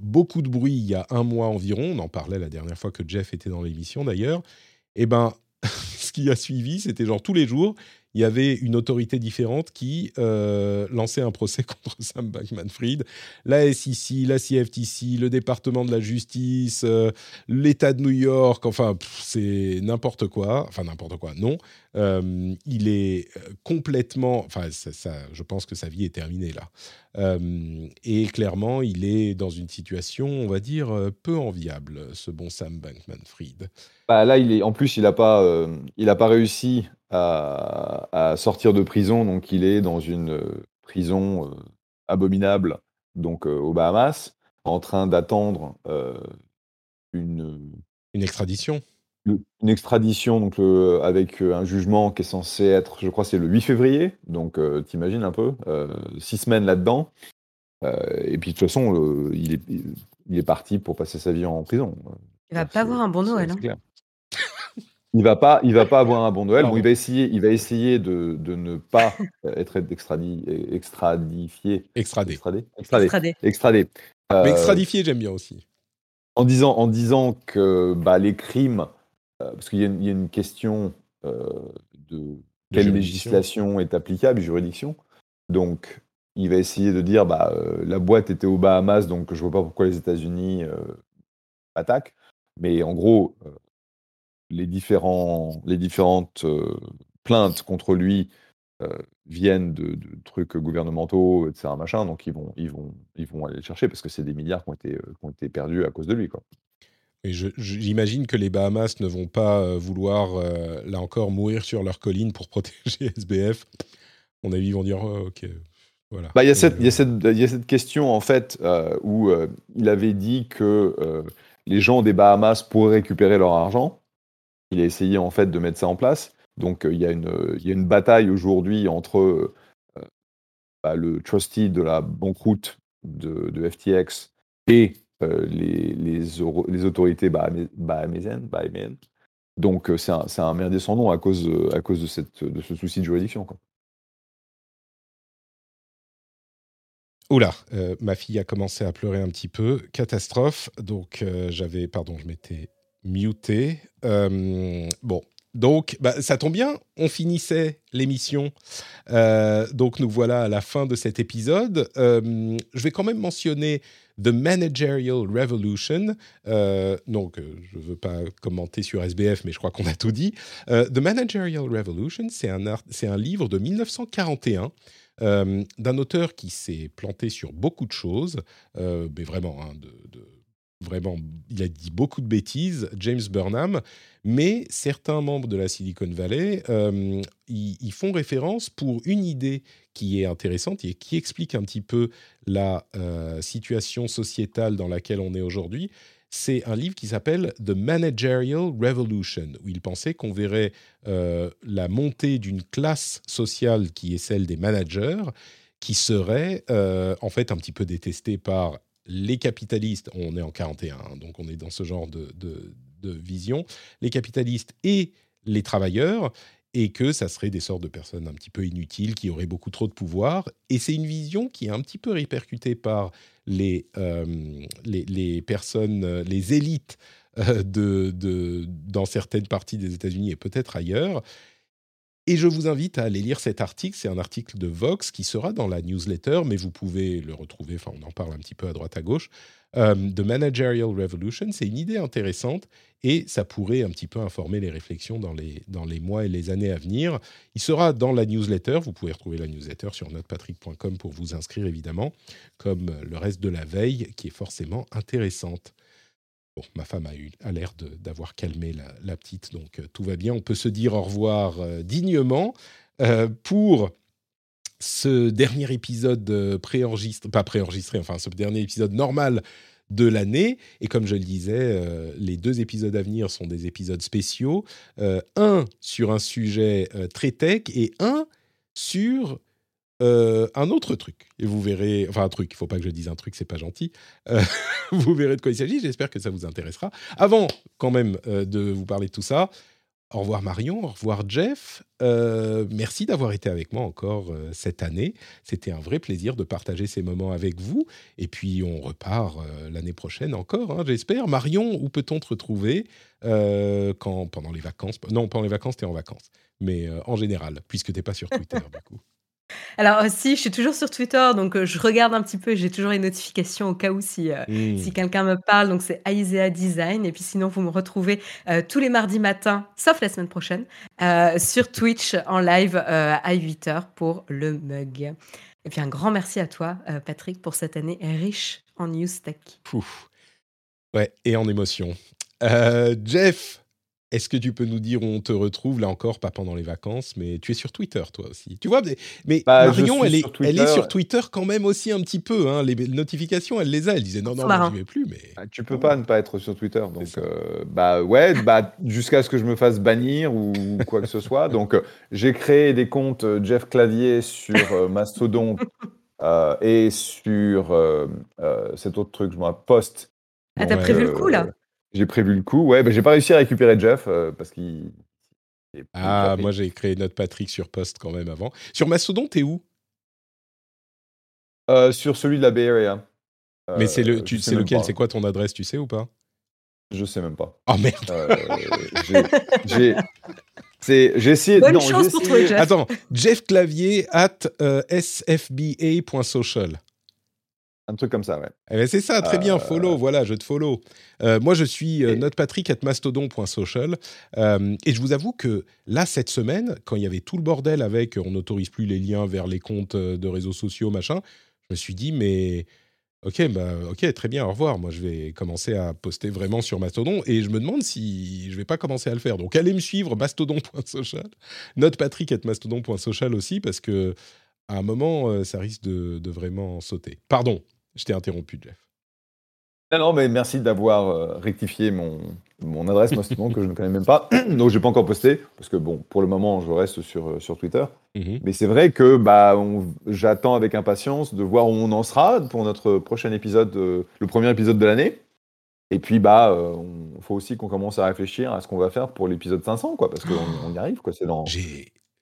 beaucoup de bruit il y a un mois environ. On en parlait la dernière fois que Jeff était dans l'émission d'ailleurs. Eh ben, (laughs) ce qui a suivi, c'était genre tous les jours, il y avait une autorité différente qui euh, lançait un procès (laughs) contre Sam Bankman-Fried. La SEC, la CFTC, le département de la justice, euh, l'État de New York, enfin, c'est n'importe quoi. Enfin, n'importe quoi, non. Euh, il est complètement. Enfin, ça, je pense que sa vie est terminée là. et clairement, il est dans une situation, on va dire, peu enviable, ce bon Sam Bankman-Fried. Bah là, il est, en plus, il n'a pas, il a pas réussi à, sortir de prison. Donc, il est dans une euh, prison euh, abominable, donc euh, aux Bahamas, en train d'attendre une, une extradition. Une extradition donc avec un jugement qui est censé être, je crois, c'est le 8 février. Donc, t'imagines un peu, six semaines là-dedans. et puis, de toute façon, il, est, il est parti pour passer sa vie en prison. Il va pas avoir un bon Noël. Hein. (laughs) Il va pas, il va pas avoir un bon Noël. Bon, il va essayer, il va essayer de, de ne pas être extradi, extradifié. Extradé. Extradé. Extradé. Extradé. Euh, extradifié, j'aime bien aussi. En disant, en disant que bah, les crimes, euh, parce qu'il y, y, a une question euh, de quelle législation est applicable, juridiction. Donc, il va essayer de dire, bah, la boîte était aux Bahamas, donc je vois pas pourquoi les États-Unis attaquent. Mais en gros, les, différents, les différentes euh, plaintes contre lui euh, viennent de, trucs gouvernementaux, etc. Machin, donc ils vont, ils, vont, ils vont aller le chercher parce que c'est des milliards qui ont été, euh, qui ont été perdus à cause de lui. Quoi. Et j'imagine que les Bahamas ne vont pas vouloir, là encore, mourir sur leur colline pour (laughs) protéger SBF. On mon avis, ils vont dire oh, OK. Voilà. Bah, il, y a cette, y a cette, y a cette question, en fait, où il avait dit que les gens des Bahamas pourraient récupérer leur argent il a essayé en fait de mettre ça en place. Donc il y, a une, y a une bataille aujourd'hui entre bah, le trustee de la banqueroute de, de FTX et les, les, les, autorités bahaméennes. Donc c'est un, un merdier sans à cause, à cause de, cette, de ce souci de juridiction. Quoi. Oula, euh, ma fille a commencé à pleurer un petit peu. Catastrophe. Donc, euh, j'avais. Pardon, je m'étais muté. Euh, bon. Donc, bah, ça tombe bien, on finissait l'émission. donc, nous voilà à la fin de cet épisode. je vais quand même mentionner The Managerial Revolution. donc, je ne veux pas commenter sur SBF, mais je crois qu'on a tout dit. The Managerial Revolution, c'est un, un livre de 1941 euh, d'un auteur qui s'est planté sur beaucoup de choses, euh, mais vraiment, hein, de, vraiment, il a dit beaucoup de bêtises, James Burnham, mais certains membres de la Silicon Valley euh, font référence pour une idée qui est intéressante et qui explique un petit peu la situation sociétale dans laquelle on est aujourd'hui. C'est un livre qui s'appelle The Managerial Revolution, où il pensait qu'on verrait euh, la montée d'une classe sociale qui est celle des managers, qui serait euh, en fait un petit peu détestée par les capitalistes. On est en 41, hein, donc on est dans ce genre de, de vision. Les capitalistes et les travailleurs, et que ça serait des sortes de personnes un petit peu inutiles qui auraient beaucoup trop de pouvoir. Et c'est une vision qui est un petit peu répercutée par les, euh, les, personnes, euh, les élites euh, de, de, dans certaines parties des États-Unis et peut-être ailleurs. Et je vous invite à aller lire cet article. C'est un article de Vox qui sera dans la newsletter, mais vous pouvez le retrouver, enfin on en parle un petit peu à droite à gauche. The Managerial Revolution, c'est une idée intéressante et ça pourrait un petit peu informer les réflexions dans les, dans les mois et les années à venir. Il sera dans la newsletter, vous pouvez retrouver la newsletter sur notrepatrick.com pour vous inscrire évidemment, comme le reste de la veille qui est forcément intéressante. Bon, ma femme a eu a l'air d'avoir calmé la, petite, donc euh, tout va bien. On peut se dire au revoir euh, dignement euh, pour ce dernier épisode préenregistré, pas préenregistré, enfin ce dernier épisode normal de l'année. Et comme je le disais, les deux épisodes à venir sont des épisodes spéciaux. Un sur un sujet très tech et un sur un autre truc. Et vous verrez, enfin un truc, il ne faut pas que je dise un truc, c'est pas gentil. (laughs) vous verrez de quoi il s'agit, j'espère que ça vous intéressera. Avant quand même de vous parler de tout ça, au revoir Marion, au revoir Jeff. Euh, merci d'avoir été avec moi encore euh, cette année. C'était un vrai plaisir de partager ces moments avec vous. Et puis on repart euh, l'année prochaine encore, hein, j'espère. Marion, où peut-on te retrouver quand, pendant les vacances? Non, pendant les vacances, tu es en vacances. Mais en général, puisque tu n'es pas sur Twitter (laughs) du coup. Alors, si, je suis toujours sur Twitter, donc je regarde un petit peu, j'ai toujours les notifications au cas où si, mmh. si quelqu'un me parle, donc c'est Aisea Design. Et puis sinon, vous me retrouvez tous les mardis matins, sauf la semaine prochaine, sur Twitch en live à 8h pour le mug. Et puis un grand merci à toi, Patrick, pour cette année riche en news tech. Ouais, et en émotion. Jeff, est-ce que tu peux nous dire où on te retrouve? Là encore, pas pendant les vacances, mais tu es sur Twitter toi aussi. Tu vois, mais, bah, Marion, elle est, elle est sur Twitter quand même aussi un petit peu. Hein. Les notifications, elle les a. Elle disait non, non, je n'y vais plus. Mais bah, tu peux pas ne pas être sur Twitter. Donc, euh, bah ouais, bah jusqu'à ce que je me fasse bannir ou quoi que ce soit. (laughs) Donc, euh, j'ai créé des comptes euh, Jeff Clavier sur Mastodon (laughs) et sur cet autre truc, je m'en Post. Ah, t'as prévu le coup là? J'ai prévu le coup. Ouais, bah, j'ai pas réussi à récupérer Jeff euh, parce qu'il. Ah, moi j'ai créé notre Patrick sur Post quand même avant. Sur Mastodon, t'es où? Euh, Sur celui de la Bay Area. Mais c'est le, euh, tu sais lequel? C'est quoi ton adresse? Tu sais ou pas? Je sais même pas. Oh merde J'ai. J'ai essayé. Bonne chance pour toi, Jeff. Attends, Jeff Clavier at sfba.social. Un truc comme ça, ouais. Eh ben, c'est ça, très bien, follow, euh. voilà, je te follow. Euh, moi, je suis euh, notepatrick at mastodon.social. et je vous avoue que là, cette semaine, quand il y avait tout le bordel avec on n'autorise plus les liens vers les comptes de réseaux sociaux, machin, je me suis dit, mais ok, bah, ok, très bien, au revoir. Moi, je vais commencer à poster vraiment sur Mastodon et je me demande si je vais pas commencer à le faire. Donc, allez me suivre, mastodon.social, notepatrick at mastodon.social aussi, parce que à un moment, ça risque de, de vraiment sauter. Pardon, je t'ai interrompu, Jeff. Non, non, mais merci d'avoir euh, rectifié mon, mon adresse Mastodon que je ne connais même pas. (clears throat) Donc j'ai pas encore posté parce que bon, pour le moment, je reste sur sur Twitter. Mhm. Mais c'est vrai que bah, j'attends avec impatience de voir où on en sera pour notre prochain épisode, le premier épisode de l'année. Et puis, bah, il faut aussi qu'on commence à réfléchir à ce qu'on va faire pour l'épisode 500, quoi, parce qu'on on y arrive, quoi. C'est dans.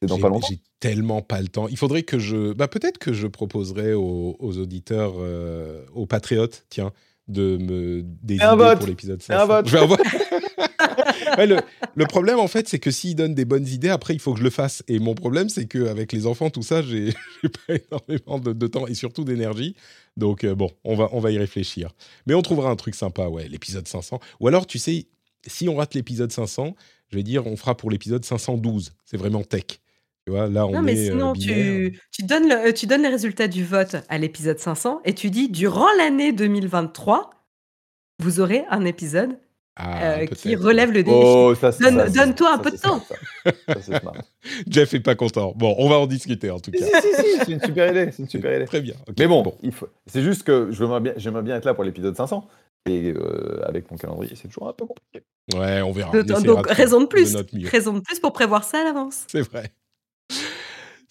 J'ai tellement pas le temps. Il faudrait que je. Bah, peut-être que je proposerai aux, auditeurs, euh, aux patriotes, tiens, de me décider pour l'épisode 500. Un vote. Je vais (laughs) le, problème, en fait, c'est que s'ils donnent des bonnes idées, après, il faut que je le fasse. Et mon problème, c'est qu'avec les enfants, tout ça, j'ai (laughs) pas énormément de, temps et surtout d'énergie. Donc, euh, bon, on va, on va y réfléchir. Mais on trouvera un truc sympa, ouais, l'épisode 500. Ou alors, tu sais, si on rate l'épisode 500, je vais dire, on fera pour l'épisode 512. C'est vraiment tech là, on non, mais sinon, tu, tu, donnes le, tu donnes les résultats du vote à l'épisode 500 et tu dis durant l'année 2023, vous aurez un épisode ah, qui relève le défi. Oh, donne-toi un peu de temps. (laughs) Jeff est pas content. Bon, on va en discuter en tout cas. c'est une super idée. C'est une super idée. Très bien. Mais bon, bon. c'est juste que j'aimerais bien, être là pour l'épisode 500. Et euh, avec mon calendrier, c'est toujours un peu compliqué. Ouais, on verra. donc, raison de plus. raison de plus pour prévoir ça à l'avance. C'est vrai.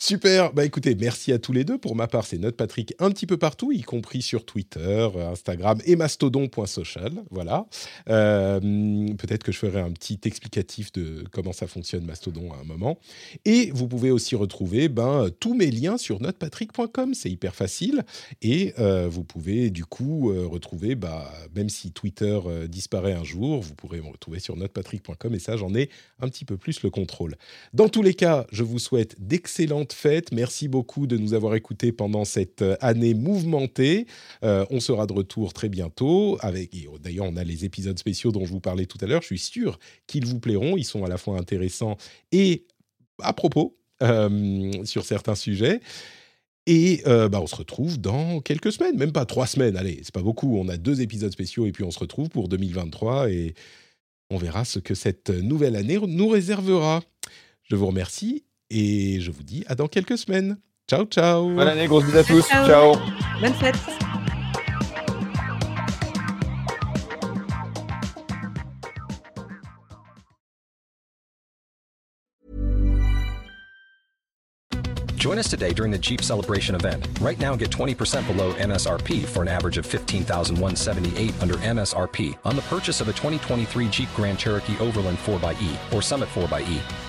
Super. Bah écoutez, merci à tous les deux. Pour ma part, c'est Note Patrick un petit peu partout, y compris sur Twitter, Instagram et mastodon.social. Voilà. Euh, peut-être que je ferai un petit explicatif de comment ça fonctionne Mastodon à un moment. Et vous pouvez aussi retrouver ben, tous mes liens sur notepatrick.com. C'est hyper facile. Et euh, vous pouvez du coup euh, retrouver, bah, même si Twitter disparaît un jour, vous pourrez me retrouver sur notepatrick.com. Et ça, j'en ai un petit peu plus le contrôle. Dans tous les cas, je vous souhaite d'excellentes fête. Merci beaucoup de nous avoir écoutés pendant cette euh, année mouvementée. Euh, on sera de retour très bientôt. Oh, d'ailleurs, on a les épisodes spéciaux dont je vous parlais tout à l'heure. Je suis sûr qu'ils vous plairont. Ils sont à la fois intéressants et à propos euh, sur certains sujets. Et bah, on se retrouve dans quelques semaines, même pas trois semaines. Allez, c'est pas beaucoup. On a deux épisodes spéciaux et puis on se retrouve pour 2023 et on verra ce que cette nouvelle année nous réservera. Je vous remercie et je vous dis à dans quelques semaines. Ciao, ciao. Bonne année, gros bisous à tous. Ciao. Bonne fête. Join us today during the Jeep Celebration event. Right now, get 20% below MSRP for an average of 15178 under MSRP on the purchase of a 2023 Jeep Grand Cherokee Overland 4xE or Summit 4xE.